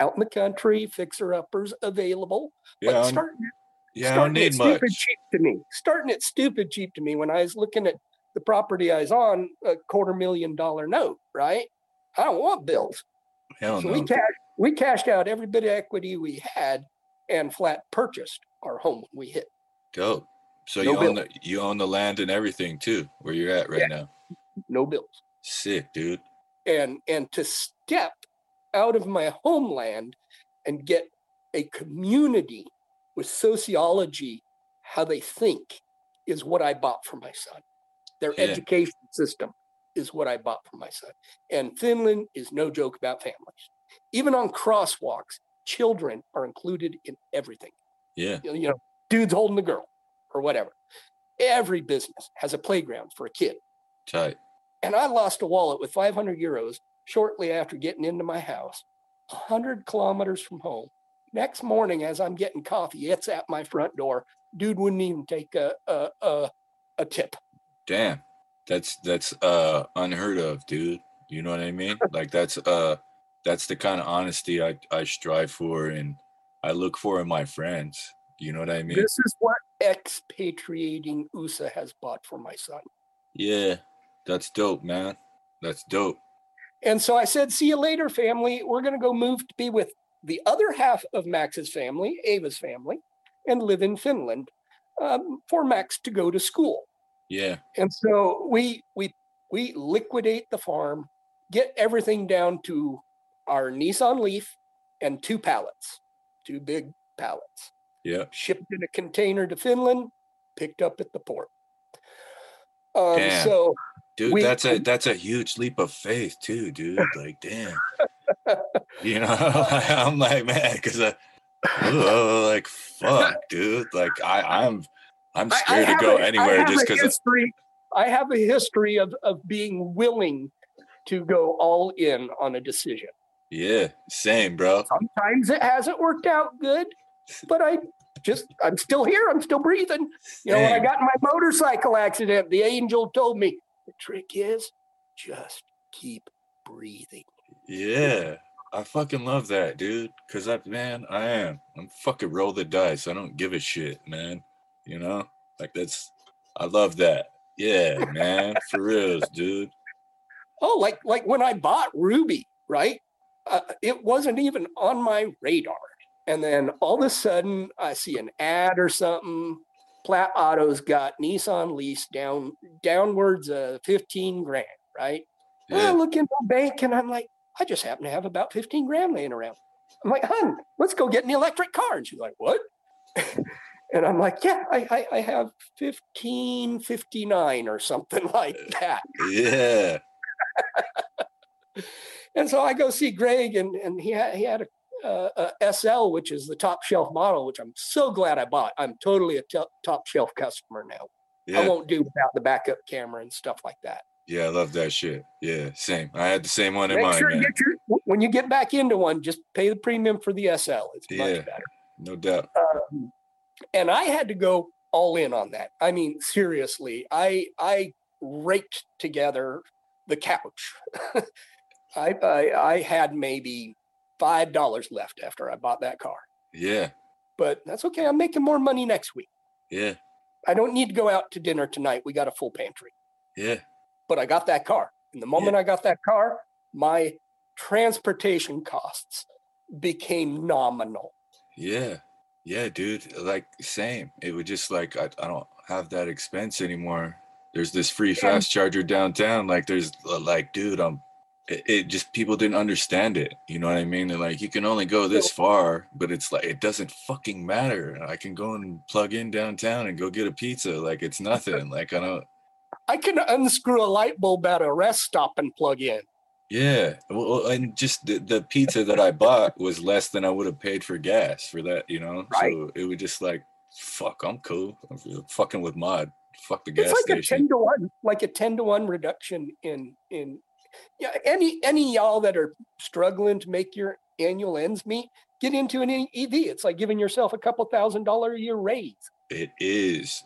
out in the country, fixer uppers available. Yeah. I but starting, yeah. I don't need stupid much. cheap to me. Starting at stupid cheap to me when I was looking at the property I was on, a quarter million dollar note, right? I don't want bills. Hell So no. we cashed we cashed out every bit of equity we had and flat purchased our home when we hit. Dope. So No you own the you own the land and everything too, where you're at right Yeah. now. No bills. Sick, dude. And and to step out of my homeland and get a community with sociology, how they think is what I bought for my son. Their Yeah. education system is what I bought for my son. And Finland is no joke about families. Even on crosswalks, children are included in everything. Yeah. you know, you know, dudes holding the girl or whatever. Every business has a playground for a kid. Tight. And I lost a wallet with 500 euros shortly after getting into my house, 100 kilometers from home. Next morning, as I'm getting coffee, it's at my front door. Dude wouldn't even take a, a, a, a tip. Damn. That's that's uh unheard of, dude. You know what I mean? *laughs* Like that's uh that's the kind of honesty I, I strive for and I look for in my friends. You know what I mean? This is what expatriating USA has bought for my son. Yeah. That's dope, man. That's dope. And so I said, see you later, family. We're going to go move to be with the other half of Max's family, Ava's family, and live in Finland um, for Max to go to school. Yeah. And so we we we liquidate the farm, get everything down to our Nissan Leaf and two pallets, two big pallets, Yeah. shipped in a container to Finland, picked up at the port. Um, Damn. so Dude, We- that's a that's a huge leap of faith too, dude. *laughs* Like, damn. you know, *laughs* I'm like, man, because I, ugh, *laughs* like, fuck, dude. Like, I, I'm, I'm I- I scared to go a- I anywhere just because. I have a history of of being willing to go all in on a decision. Yeah, same, bro. Sometimes it hasn't worked out good, but I just I'm still here. I'm still breathing. You know, when I got in my motorcycle accident, the angel told me the trick is just keep breathing. Yeah, I fucking love that, dude. Cause I, man, I am. I'm fucking roll the dice. I don't give a shit, man. You know, like that's. I love that. Yeah, man, for reals, dude. Oh, like like when I bought Ruby, right? Uh, it wasn't even on my radar. And then all of a sudden, I see an ad or something. Platt Auto's got Nissan lease down downwards of 15 grand, right? Yeah. I look in the bank and I'm like, I just happen to have about 15 grand laying around. I'm like, hun, let's go get an electric car. And she's like, what? *laughs* and I'm like, yeah, I, I, I have 1559 or something *laughs* like that. Yeah. *laughs* And so I go see Greg, and and he had he had a, uh, a SL, which is the top shelf model, which I'm so glad I bought. I'm totally a top shelf customer now. Yeah. I won't do without the backup camera and stuff like that. Yeah. I love that shit. Yeah. Same. I had the same one in Make mind, sure you get your when you get back into one, just pay the premium for the SL. It's Yeah. much better. No doubt. Um, and I had to go all in on that. I mean, seriously, I I raked together the couch. *laughs* I, I I had maybe five dollars left after I bought that car, Yeah. but that's okay. I'm making more money next week. Yeah. I don't need to go out to dinner tonight. We got a full pantry, Yeah. but I got that car. And the moment I got that car, my transportation costs became nominal. Yeah. Yeah, dude. Like same. It would just like I, I don't have that expense anymore. There's this free Yeah. fast charger downtown. Like there's uh, like, dude, I'm it, it just people didn't understand it. You know what I mean? They're like, you can only go this far, but it's like it doesn't fucking matter. I can go and plug in downtown and go get a pizza. Like it's nothing. like I don't I can unscrew a light bulb at a rest stop and plug in. Yeah, well, and just the, the pizza that I bought was less than I would have paid for gas for that, you know. Right. So it was just like, fuck, I'm cool. I'm fucking with mod. Fuck the gas it's like a 10 to 1 like a 10 to 1 reduction in in yeah any any y'all that are struggling to make your annual ends meet get into an ev it's like giving yourself a couple thousand dollar a year raise It is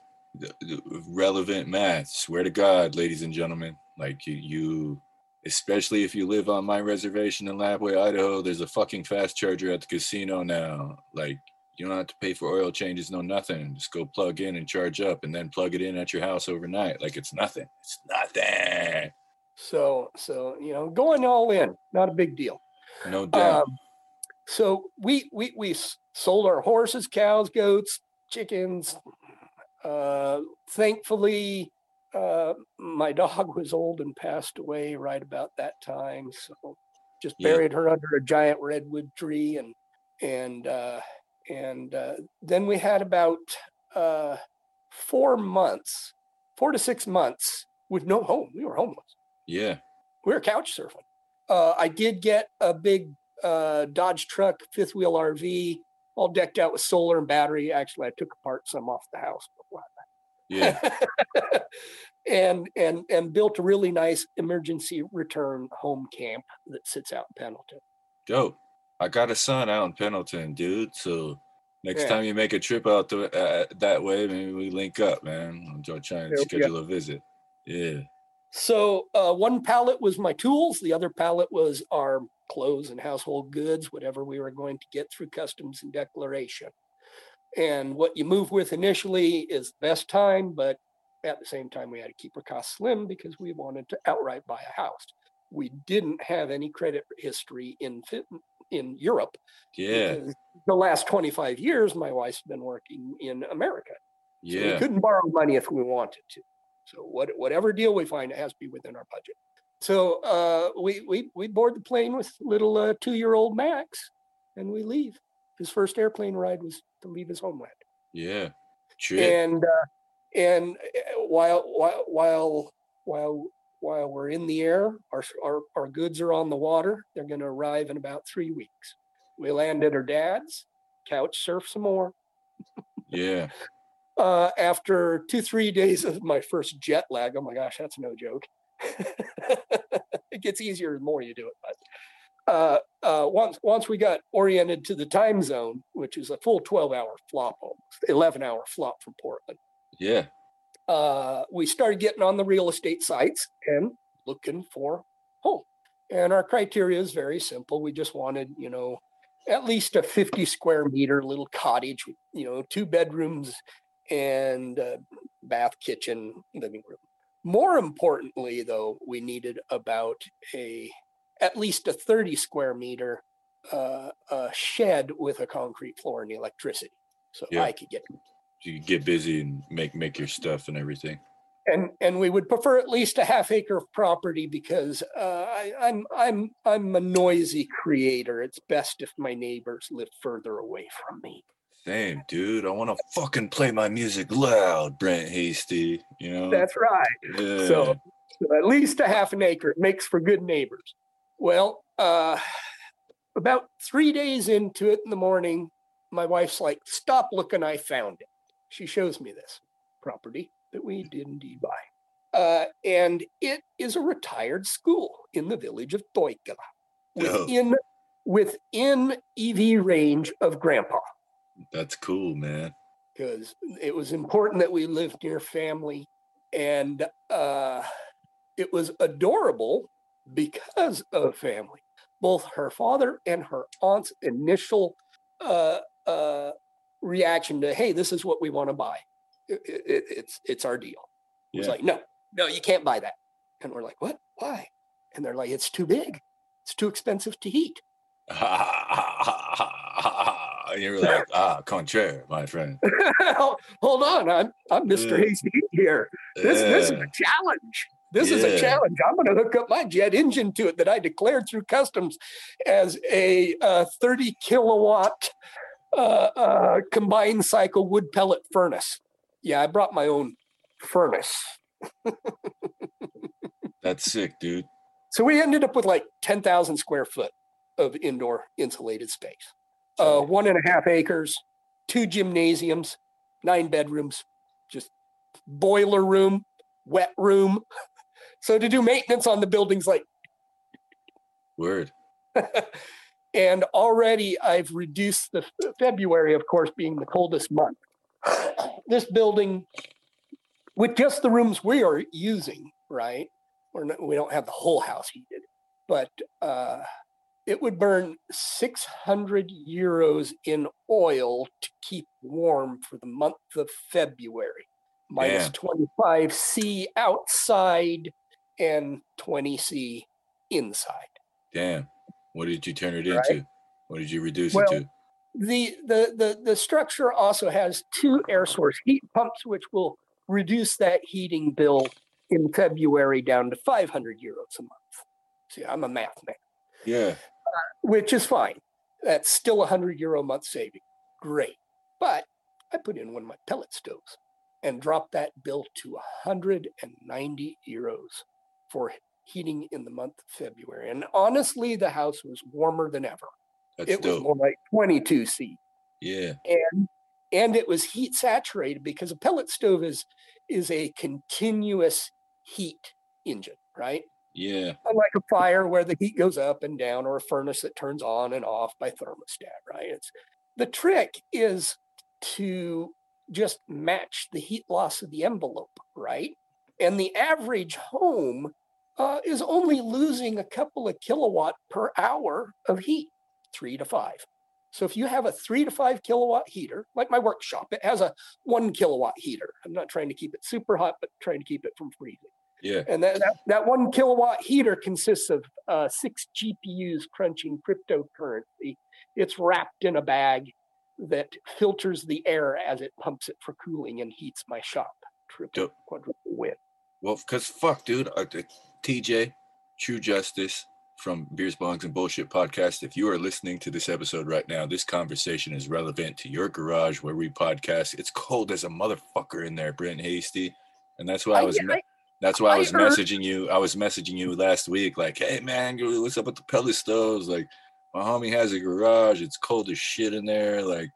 relevant math. Swear to God, ladies and gentlemen, like you, you, especially if you live on my reservation in Lapwai, Idaho, there's a fucking fast charger at the casino now. Like you don't have to pay for oil changes, no nothing. Just go plug in and charge up, and then plug it in at your house overnight. Like it's nothing. It's nothing. so so you know going all in not a big deal No doubt. um, so we we we sold our horses cows goats chickens uh thankfully uh my dog was old and passed away right about that time so just Yeah. buried her under a giant redwood tree and and uh and uh then we had about uh four months four to six months with no home we were homeless yeah. we were couch surfing. Uh, I did get a big uh, Dodge truck, fifth wheel RV, all decked out with solar and battery. Actually, I took apart some off the house, Yeah. *laughs* and and and built a really nice emergency return home camp that sits out in Pendleton. Dope. I got a son out in Pendleton, dude. So next Yeah. time you make a trip out the, uh, that way, maybe we link up, man. I'm try- trying to schedule a visit. Yeah. So uh, one pallet was my tools, the other pallet was our clothes and household goods, whatever we were going to get through customs and declaration. And what you move with initially is the best time, but at the same time, we had to keep our costs slim because we wanted to outright buy a house. We didn't have any credit history in in Europe. Yeah. The last 25 years, my wife's been working in America. So we couldn't borrow money if we wanted to. So what, whatever deal we find, it has to be within our budget. So uh, we, we, we board the plane with little uh, two-year-old Max and we leave. His first airplane ride was to leave his homeland. Yeah. Trip. And, uh, and uh, while, while, while, while, while we're in the air, our, our, our goods are on the water. They're going to arrive in about three weeks. We land at her dad's, couch surf some more, yeah. *laughs* uh, after two, three days of my first jet lag. Oh my gosh, that's no joke. *laughs* it gets easier the more you do it. Uh, uh, once once we got oriented to the time zone, which is a full 12 hour flop, almost 11 hour flop from Portland, Yeah. uh, we started getting on the real estate sites and looking for home. And our criteria is very simple. We just wanted, you know, at least a 50 square meter little cottage, you know, two bedrooms and bath, kitchen, living room. More importantly, though, we needed about a at least a 30 square meter uh, uh, shed with a concrete floor and electricity, so Yeah. I could get You could get busy and make make your stuff and everything. and and we would prefer at least a half acre of property because uh, I, I'm I'm I'm a noisy creator. It's best if my neighbors live further away from me. Same, dude. I want to fucking play my music loud, Brent Hasty. You know. That's right. yeah. So, so at least a half an acre it makes for good neighbors. Well, uh, about three days into it in the morning, my wife's like, "Stop looking! I found it." She shows me this property that we did indeed buy, uh, and it is a retired school in the village of Toikala, within within EV range of Grandpa That's cool, man. because it was important that we lived near family and uh, it was adorable because of family. Both her father and her aunt's initial uh, uh, reaction to hey this is what we want to buy. It, it, it's it's our deal. It was like no no you can't buy that. And we're like what? Why? And they're like it's too big. It's too expensive to heat. And *laughs* you're like, ah, contraire, my friend. *laughs* hold on i'm i'm mr Yeah. hasty here. This, this is a challenge. This is a challenge. I'm going to hook up my jet engine to it that I declared through customs as a uh, 30 kilowatt uh, uh, combined cycle wood pellet furnace. Yeah, I brought my own furnace. *laughs* That's sick, dude. So we ended up with like 10,000 square foot of indoor insulated space. Uh, one and a half acres, two gymnasiums, nine bedrooms, just boiler room, wet room. So to do maintenance on the buildings, like, Word. *laughs* and already I've reduced the February, of course, being the coldest month. *clears throat* This building, with just the rooms we are using, right? We're not, we don't have the whole house heated, but uh, it would burn 600 euros in oil to keep warm for the month of February, minus Damn. 25 C outside and 20 C inside. Damn. What did you turn it Right. into? What did you reduce Well, it to? the the the the structure also has two air source heat pumps which will reduce that heating bill in february down to 500 euros a month see i'm a math man Yeah. Uh, which is fine that's still a 100 euro a month saving great but i put in one of my pellet stoves and dropped that bill to 190 euros for heating in the month of february and honestly the house was warmer than ever. That's it was more like 22 c. Yeah. and and it was heat saturated because a pellet stove is is a continuous heat engine right? Yeah. unlike a fire where the heat goes up and down or a furnace that turns on and off by thermostat right? It's the trick is to just match the heat loss of the envelope right? And the average home uh, is only losing a couple of kilowatt per hour of heat three to five so if you have a three to five kilowatt heater, like my workshop, it has a one kilowatt heater. I'm not trying to keep it super hot, but trying to keep it from freezing. Yeah. And that, that, that one kilowatt heater consists of uh, six GPUs crunching cryptocurrency. It's wrapped in a bag that filters the air as it pumps it for cooling and heats my shop. Triple, quadruple win. Well, cause fuck, dude. Uh, TJ, True Justice from Beers, Bongs, and Bullshit podcast. If you are listening to this episode right now, this conversation is relevant to your garage where we podcast. It's cold as a motherfucker in there, Brent Hasty, and that's why I, was. me- that's why I was messaging you. I was messaging you last week, like, "Hey man, what's up with the pellet stoves? Like, my homie has a garage. It's cold as shit in there. Like,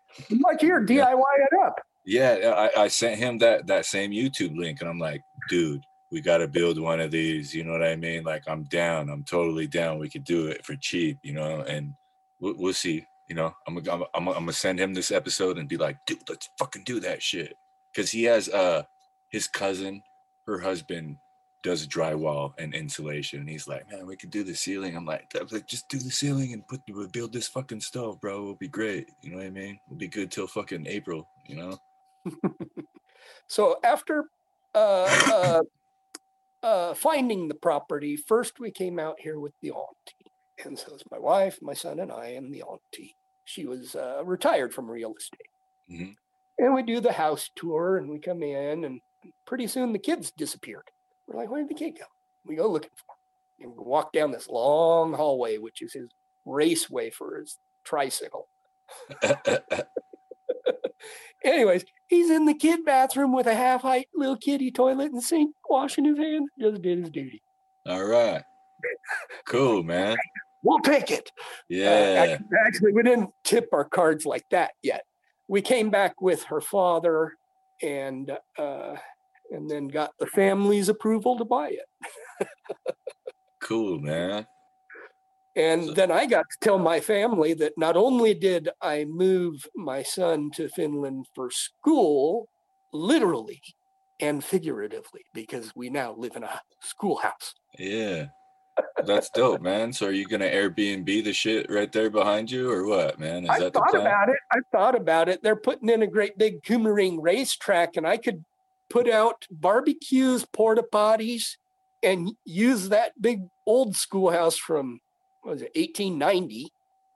Like here. DIY it up. yeah, I, I sent him that that same YouTube link, and I'm like, dude, we got to build one of these. You know what I mean? Like, I'm down. I'm totally down. We could do it for cheap, you know. And we'll, we'll see. You know, I'm gonna I'm, I'm, I'm gonna send him this episode and be like, dude, let's fucking do that shit. Cause he has uh his cousin, her husband does drywall and insulation. And he's like, man, we could do the ceiling. I'm like, "Dad, like, just do the ceiling and put we'll build this fucking stove, bro. It'll be great. You know what I mean? We'll be good till fucking April. You know? *laughs* So after uh, uh, uh, finding the property, first we came out here with the auntie. And so it's my wife, my son, and I, and the auntie. She was uh, retired from real estate. Mhm. And we do the house tour and we come in, and pretty soon the kids disappeared. We're like, where did the kid go? We go looking for him. And we walk down this long hallway, which is his raceway for his tricycle. *laughs* Anyways, he's in the kid bathroom with a half height little kiddie toilet and sink, washing his hands, just did his duty. All right. Cool, man. We'll take it. Uh, Yeah. ac- actually, we didn't tip our cards like that yet. We came back with her father and uh, and then got the family's approval to buy it. *laughs* Cool, man. And So- then I got to tell my family that not only did I move my son to Finland for school, literally and figuratively, because we now live in a schoolhouse. Yeah. That's dope, man. So are you gonna Airbnb the shit right there behind you or what, man? Is I that the thought about it. I thought about it. They're putting in a great big KymiRing racetrack, and I could put out barbecues, porta potties, and use that big old schoolhouse from was it 1890.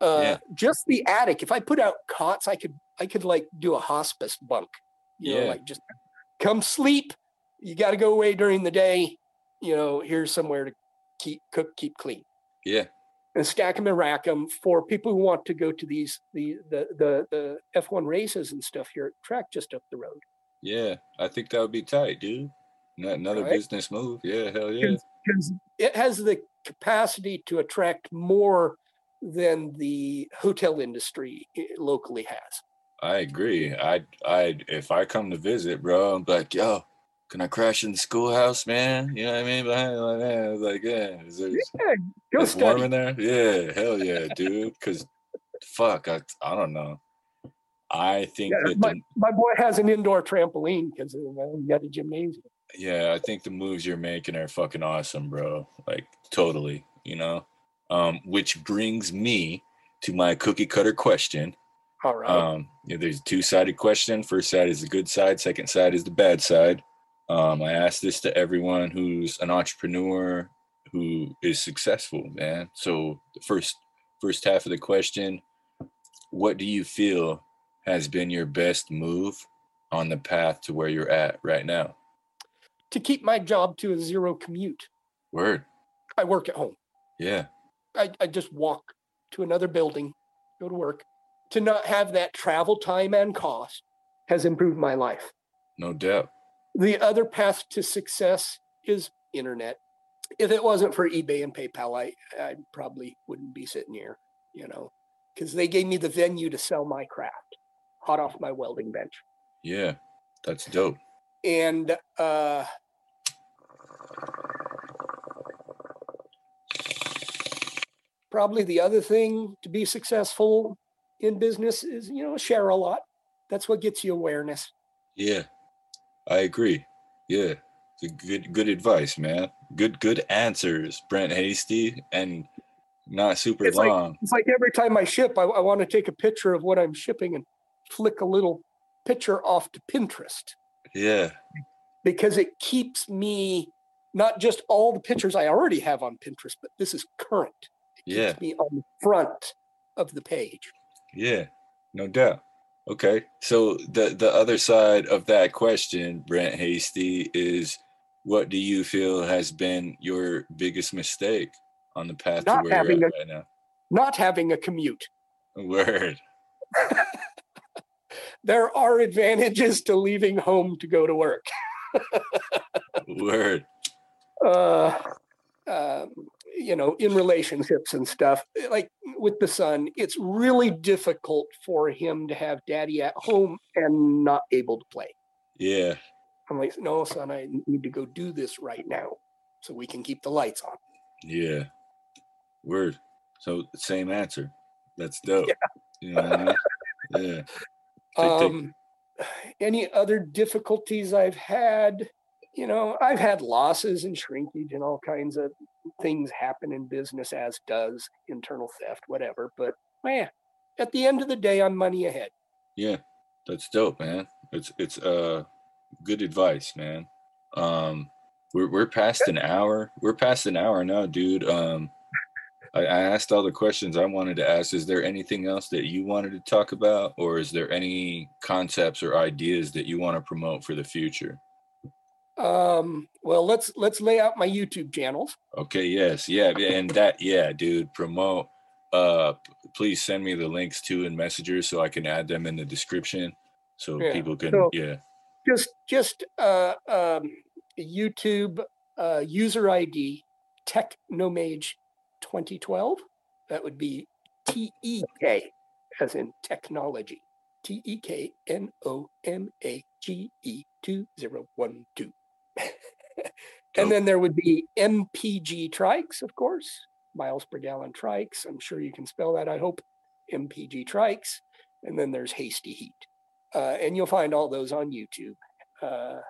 Uh, Yeah. Just the attic. If I put out cots, I could I could like do a hospice bunk. You know, Yeah. like just come sleep. You got to go away during the day. You know, here's somewhere to keep cook, keep clean Yeah. and stack them and rack them for people who want to go to these the the the, the F1 races and stuff here at track just up the road. Yeah. I think that would be tight, dude. Another Right. business move. Yeah, hell yeah. Because it has the capacity to attract more than the hotel industry eh, locally has. I agree. I I if I come to visit, bro, I'm like, yo, can I crash in the schoolhouse, man? You know what I mean? Behind like, man, I was like, yeah, is there Yeah, go it's warm in there? Yeah, hell yeah, dude. Cause fuck, I I don't know. I think Yeah, that my, the, my boy has an indoor trampoline because we uh, got a gymnasium. Yeah, I think the moves you're making are fucking awesome, bro. Like totally, you know. Um, which brings me to my cookie cutter question. All right. Um, yeah, there's a two-sided question. First side is the good side. Second side is the bad side. Um, I ask this to everyone who's an entrepreneur who is successful, man. So the first first half of the question, what do you feel has been your best move on the path to where you're at right now? To keep my job to a zero commute, Word. I work at home. Yeah. I, I just walk to another building, go to work. To not have that travel time and cost has improved my life. No doubt. The other path to success is internet. If it wasn't for eBay and PayPal, I, I probably wouldn't be sitting here, you know, because they gave me the venue to sell my craft hot off my welding bench. Yeah. That's dope. And uh, probably the other thing to be successful in business is, you know, share a lot. That's what gets you awareness. Yeah, I agree. Yeah, good good advice, man. Good good answers, Brent Hasty, and not super It's like- long. It's like every time I ship, I, I want to take a picture of what I'm shipping and flick a little picture off to Pinterest yeah, because it keeps me not just all the pictures I already have on Pinterest, but this is current. It yeah, keeps me on the front of the page. yeah, no doubt. Okay, so the the other side of that question, Brent Hasty, is what do you feel has been your biggest mistake on the path Not to where having you're at right now? Not having a commute. Word. *laughs* There are advantages to leaving home to go to work. *laughs* Word. Uh, um, you know, in relationships and stuff, like with the son, it's really difficult for him to have daddy at home and not able to play. Yeah, I'm like, no, son, I need to go do this right now so we can keep the lights on. yeah. Word. So same answer. That's dope. You know I mean? Yeah. Take- take- Um, any other difficulties I've had? You know, I've had losses and shrinkage and all kinds of things happen in business, as does internal theft, whatever. But man, at the end of the day, I'm money ahead. Yeah, that's dope, man. It's it's uh good advice, man. Um We're we're past an hour. We're past an hour now, dude. Um, I, I asked all the questions I wanted to ask. Is there anything else that you wanted to talk about, or is there any concepts or ideas that you want to promote for the future? Um, well, let's let's lay out my YouTube channels. Okay, yes, yeah, and that, yeah, dude, promote. Uh, please send me the links to in Messenger so I can add them in the description, so Yeah, people can, so- yeah, Just just uh, um, YouTube uh, user ID Teknomag 2012. That would be T E K as in technology. T E K N O M *laughs* A G 2012. Dope. and then there would be MPG trikes, of course, miles per gallon trikes. I'm sure you can spell that, I hope. MPG trikes. And then there's Hasty Heat. Uh, and you'll find all those on YouTube uh,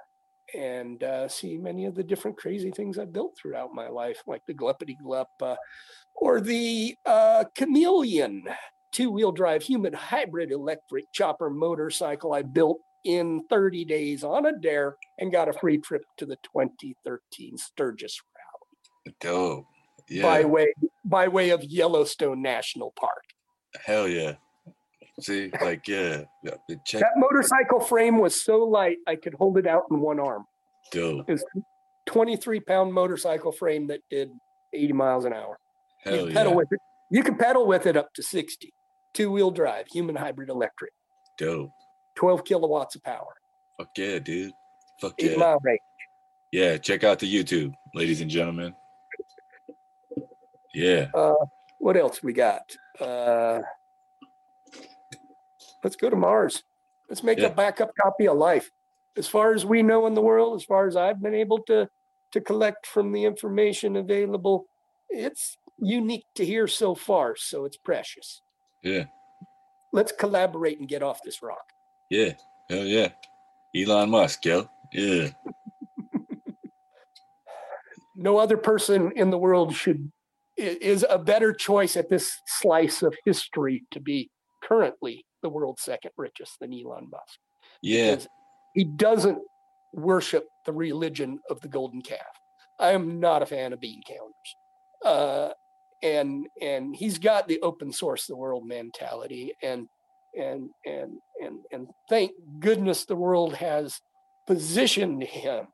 and uh, see many of the different crazy things I've built throughout my life, like the Gluppity Glup uh, or the uh, Chameleon two wheel drive human hybrid electric chopper motorcycle I built in 30 days on a dare and got a free trip to the 2013 Sturgis Rally. dope, Yeah. by way by way of Yellowstone National Park. hell yeah. See, like, yeah, yeah, check, That motorcycle frame was so light I could hold it out in one arm. dope, It's 23 pound motorcycle frame that did 80 miles an hour. you hell can pedal yeah, with it. You can pedal with it up to 60. Two wheel drive, human hybrid electric, dope. 12 kilowatts of power, Fuck yeah, dude. Fuck eight yeah. mile range. Yeah, check out the YouTube, ladies and gentlemen. Yeah, What else we got? Uh, let's go to Mars. Let's make Yeah. a backup copy of life. As far as we know in the world, as far as I've been able to to collect from the information available, it's unique to hear so far, so it's precious. yeah, Let's collaborate and get off this rock. Yeah, hell yeah. Elon Musk, yo. Yeah, *laughs* No other person in the world should is a better choice at this slice of history to be currently the world's second richest than Elon Musk. yeah, because he doesn't worship the religion of the golden calf. I am not a fan of bean counters. Uh, and and he's got the open source the world mentality and and and and and thank goodness the world has positioned him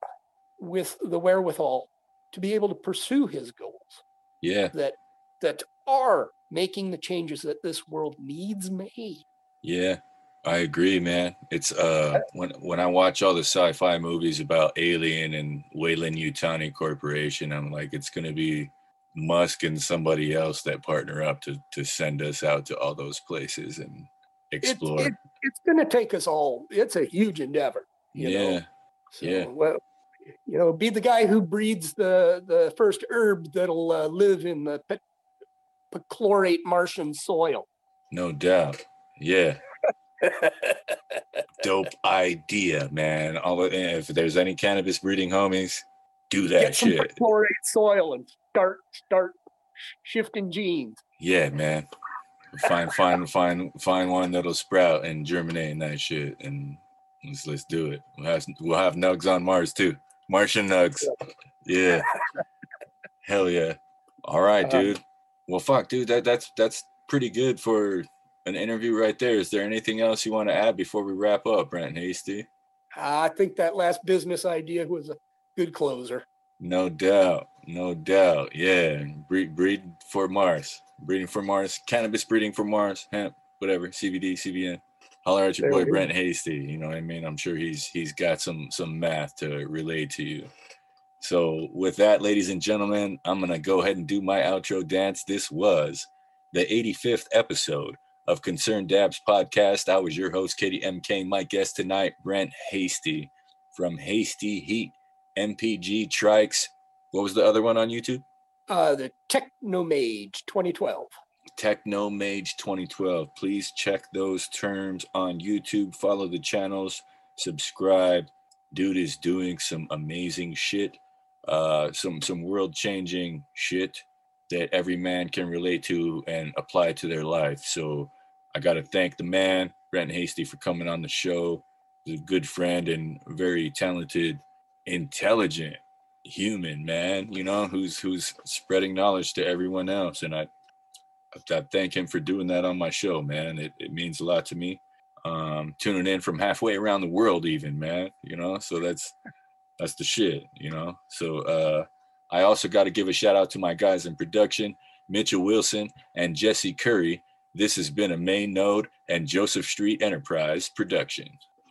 with the wherewithal to be able to pursue his goals yeah, that that are making the changes that this world needs made. yeah. I agree, man. It's uh when when I watch all the sci-fi movies about Alien and Weyland-Yutani Corporation, I'm like, it's gonna be Musk and somebody else that partner up to to send us out to all those places and explore. it, it's going to take us all. It's a huge endeavor. you know. yeah, So, Yeah. Well, you know, be the guy who breeds the the first herb that'll uh, live in the pe- perchlorate Martian soil. no doubt. Yeah. *laughs* dope idea, man. All of- if there's any cannabis breeding homies, do that Get some shit. perchlorate soil and start start shifting genes. Yeah, man. Find find find find one that'll sprout and germinate and that shit, and let's let's do it. We'll have we'll have nugs on Mars too. Martian nugs. Yeah. Hell yeah. All right, Uh, dude. Well, fuck, dude. That that's that's pretty good for an interview right there. Is there anything else you want to add before we wrap up, Brent Hasty? I think that last business idea was a good closer. No doubt, no doubt. Yeah, breed breed for Mars, breeding for Mars, cannabis breeding for Mars, hemp, whatever, CBD, CBN. Holler at your There boy. Brent Hasty. You know what I mean? I'm sure he's he's got some some math to relay to you. So with that, ladies and gentlemen, I'm gonna go ahead and do my outro dance. This was the 85th episode of Concerned Dabs podcast. I was your host, Katie MK. My guest tonight, Brent Hasty from Hasty Heat. MPG Trikes. What was the other one on YouTube? Uh, the Teknomag 2012. Teknomag 2012. Please check those terms on YouTube. Follow the channels. Subscribe. Dude is doing some amazing shit. Uh, some some world changing shit that every man can relate to and apply to their life. So I got to thank the man, Brent Hasty, for coming on the show. He's a good friend and very talented, intelligent human man, you know, who's who's spreading knowledge to everyone else. And I I thank him for doing that on my show, man. It it means a lot to me. Um, tuning in from halfway around the world, even, man. You know, so that's that's the shit, you know. So uh I also got to give a shout out to my guys in production, Mitchell Wilson and Jesse Curry. This has been a main node and Joseph Street Enterprise production.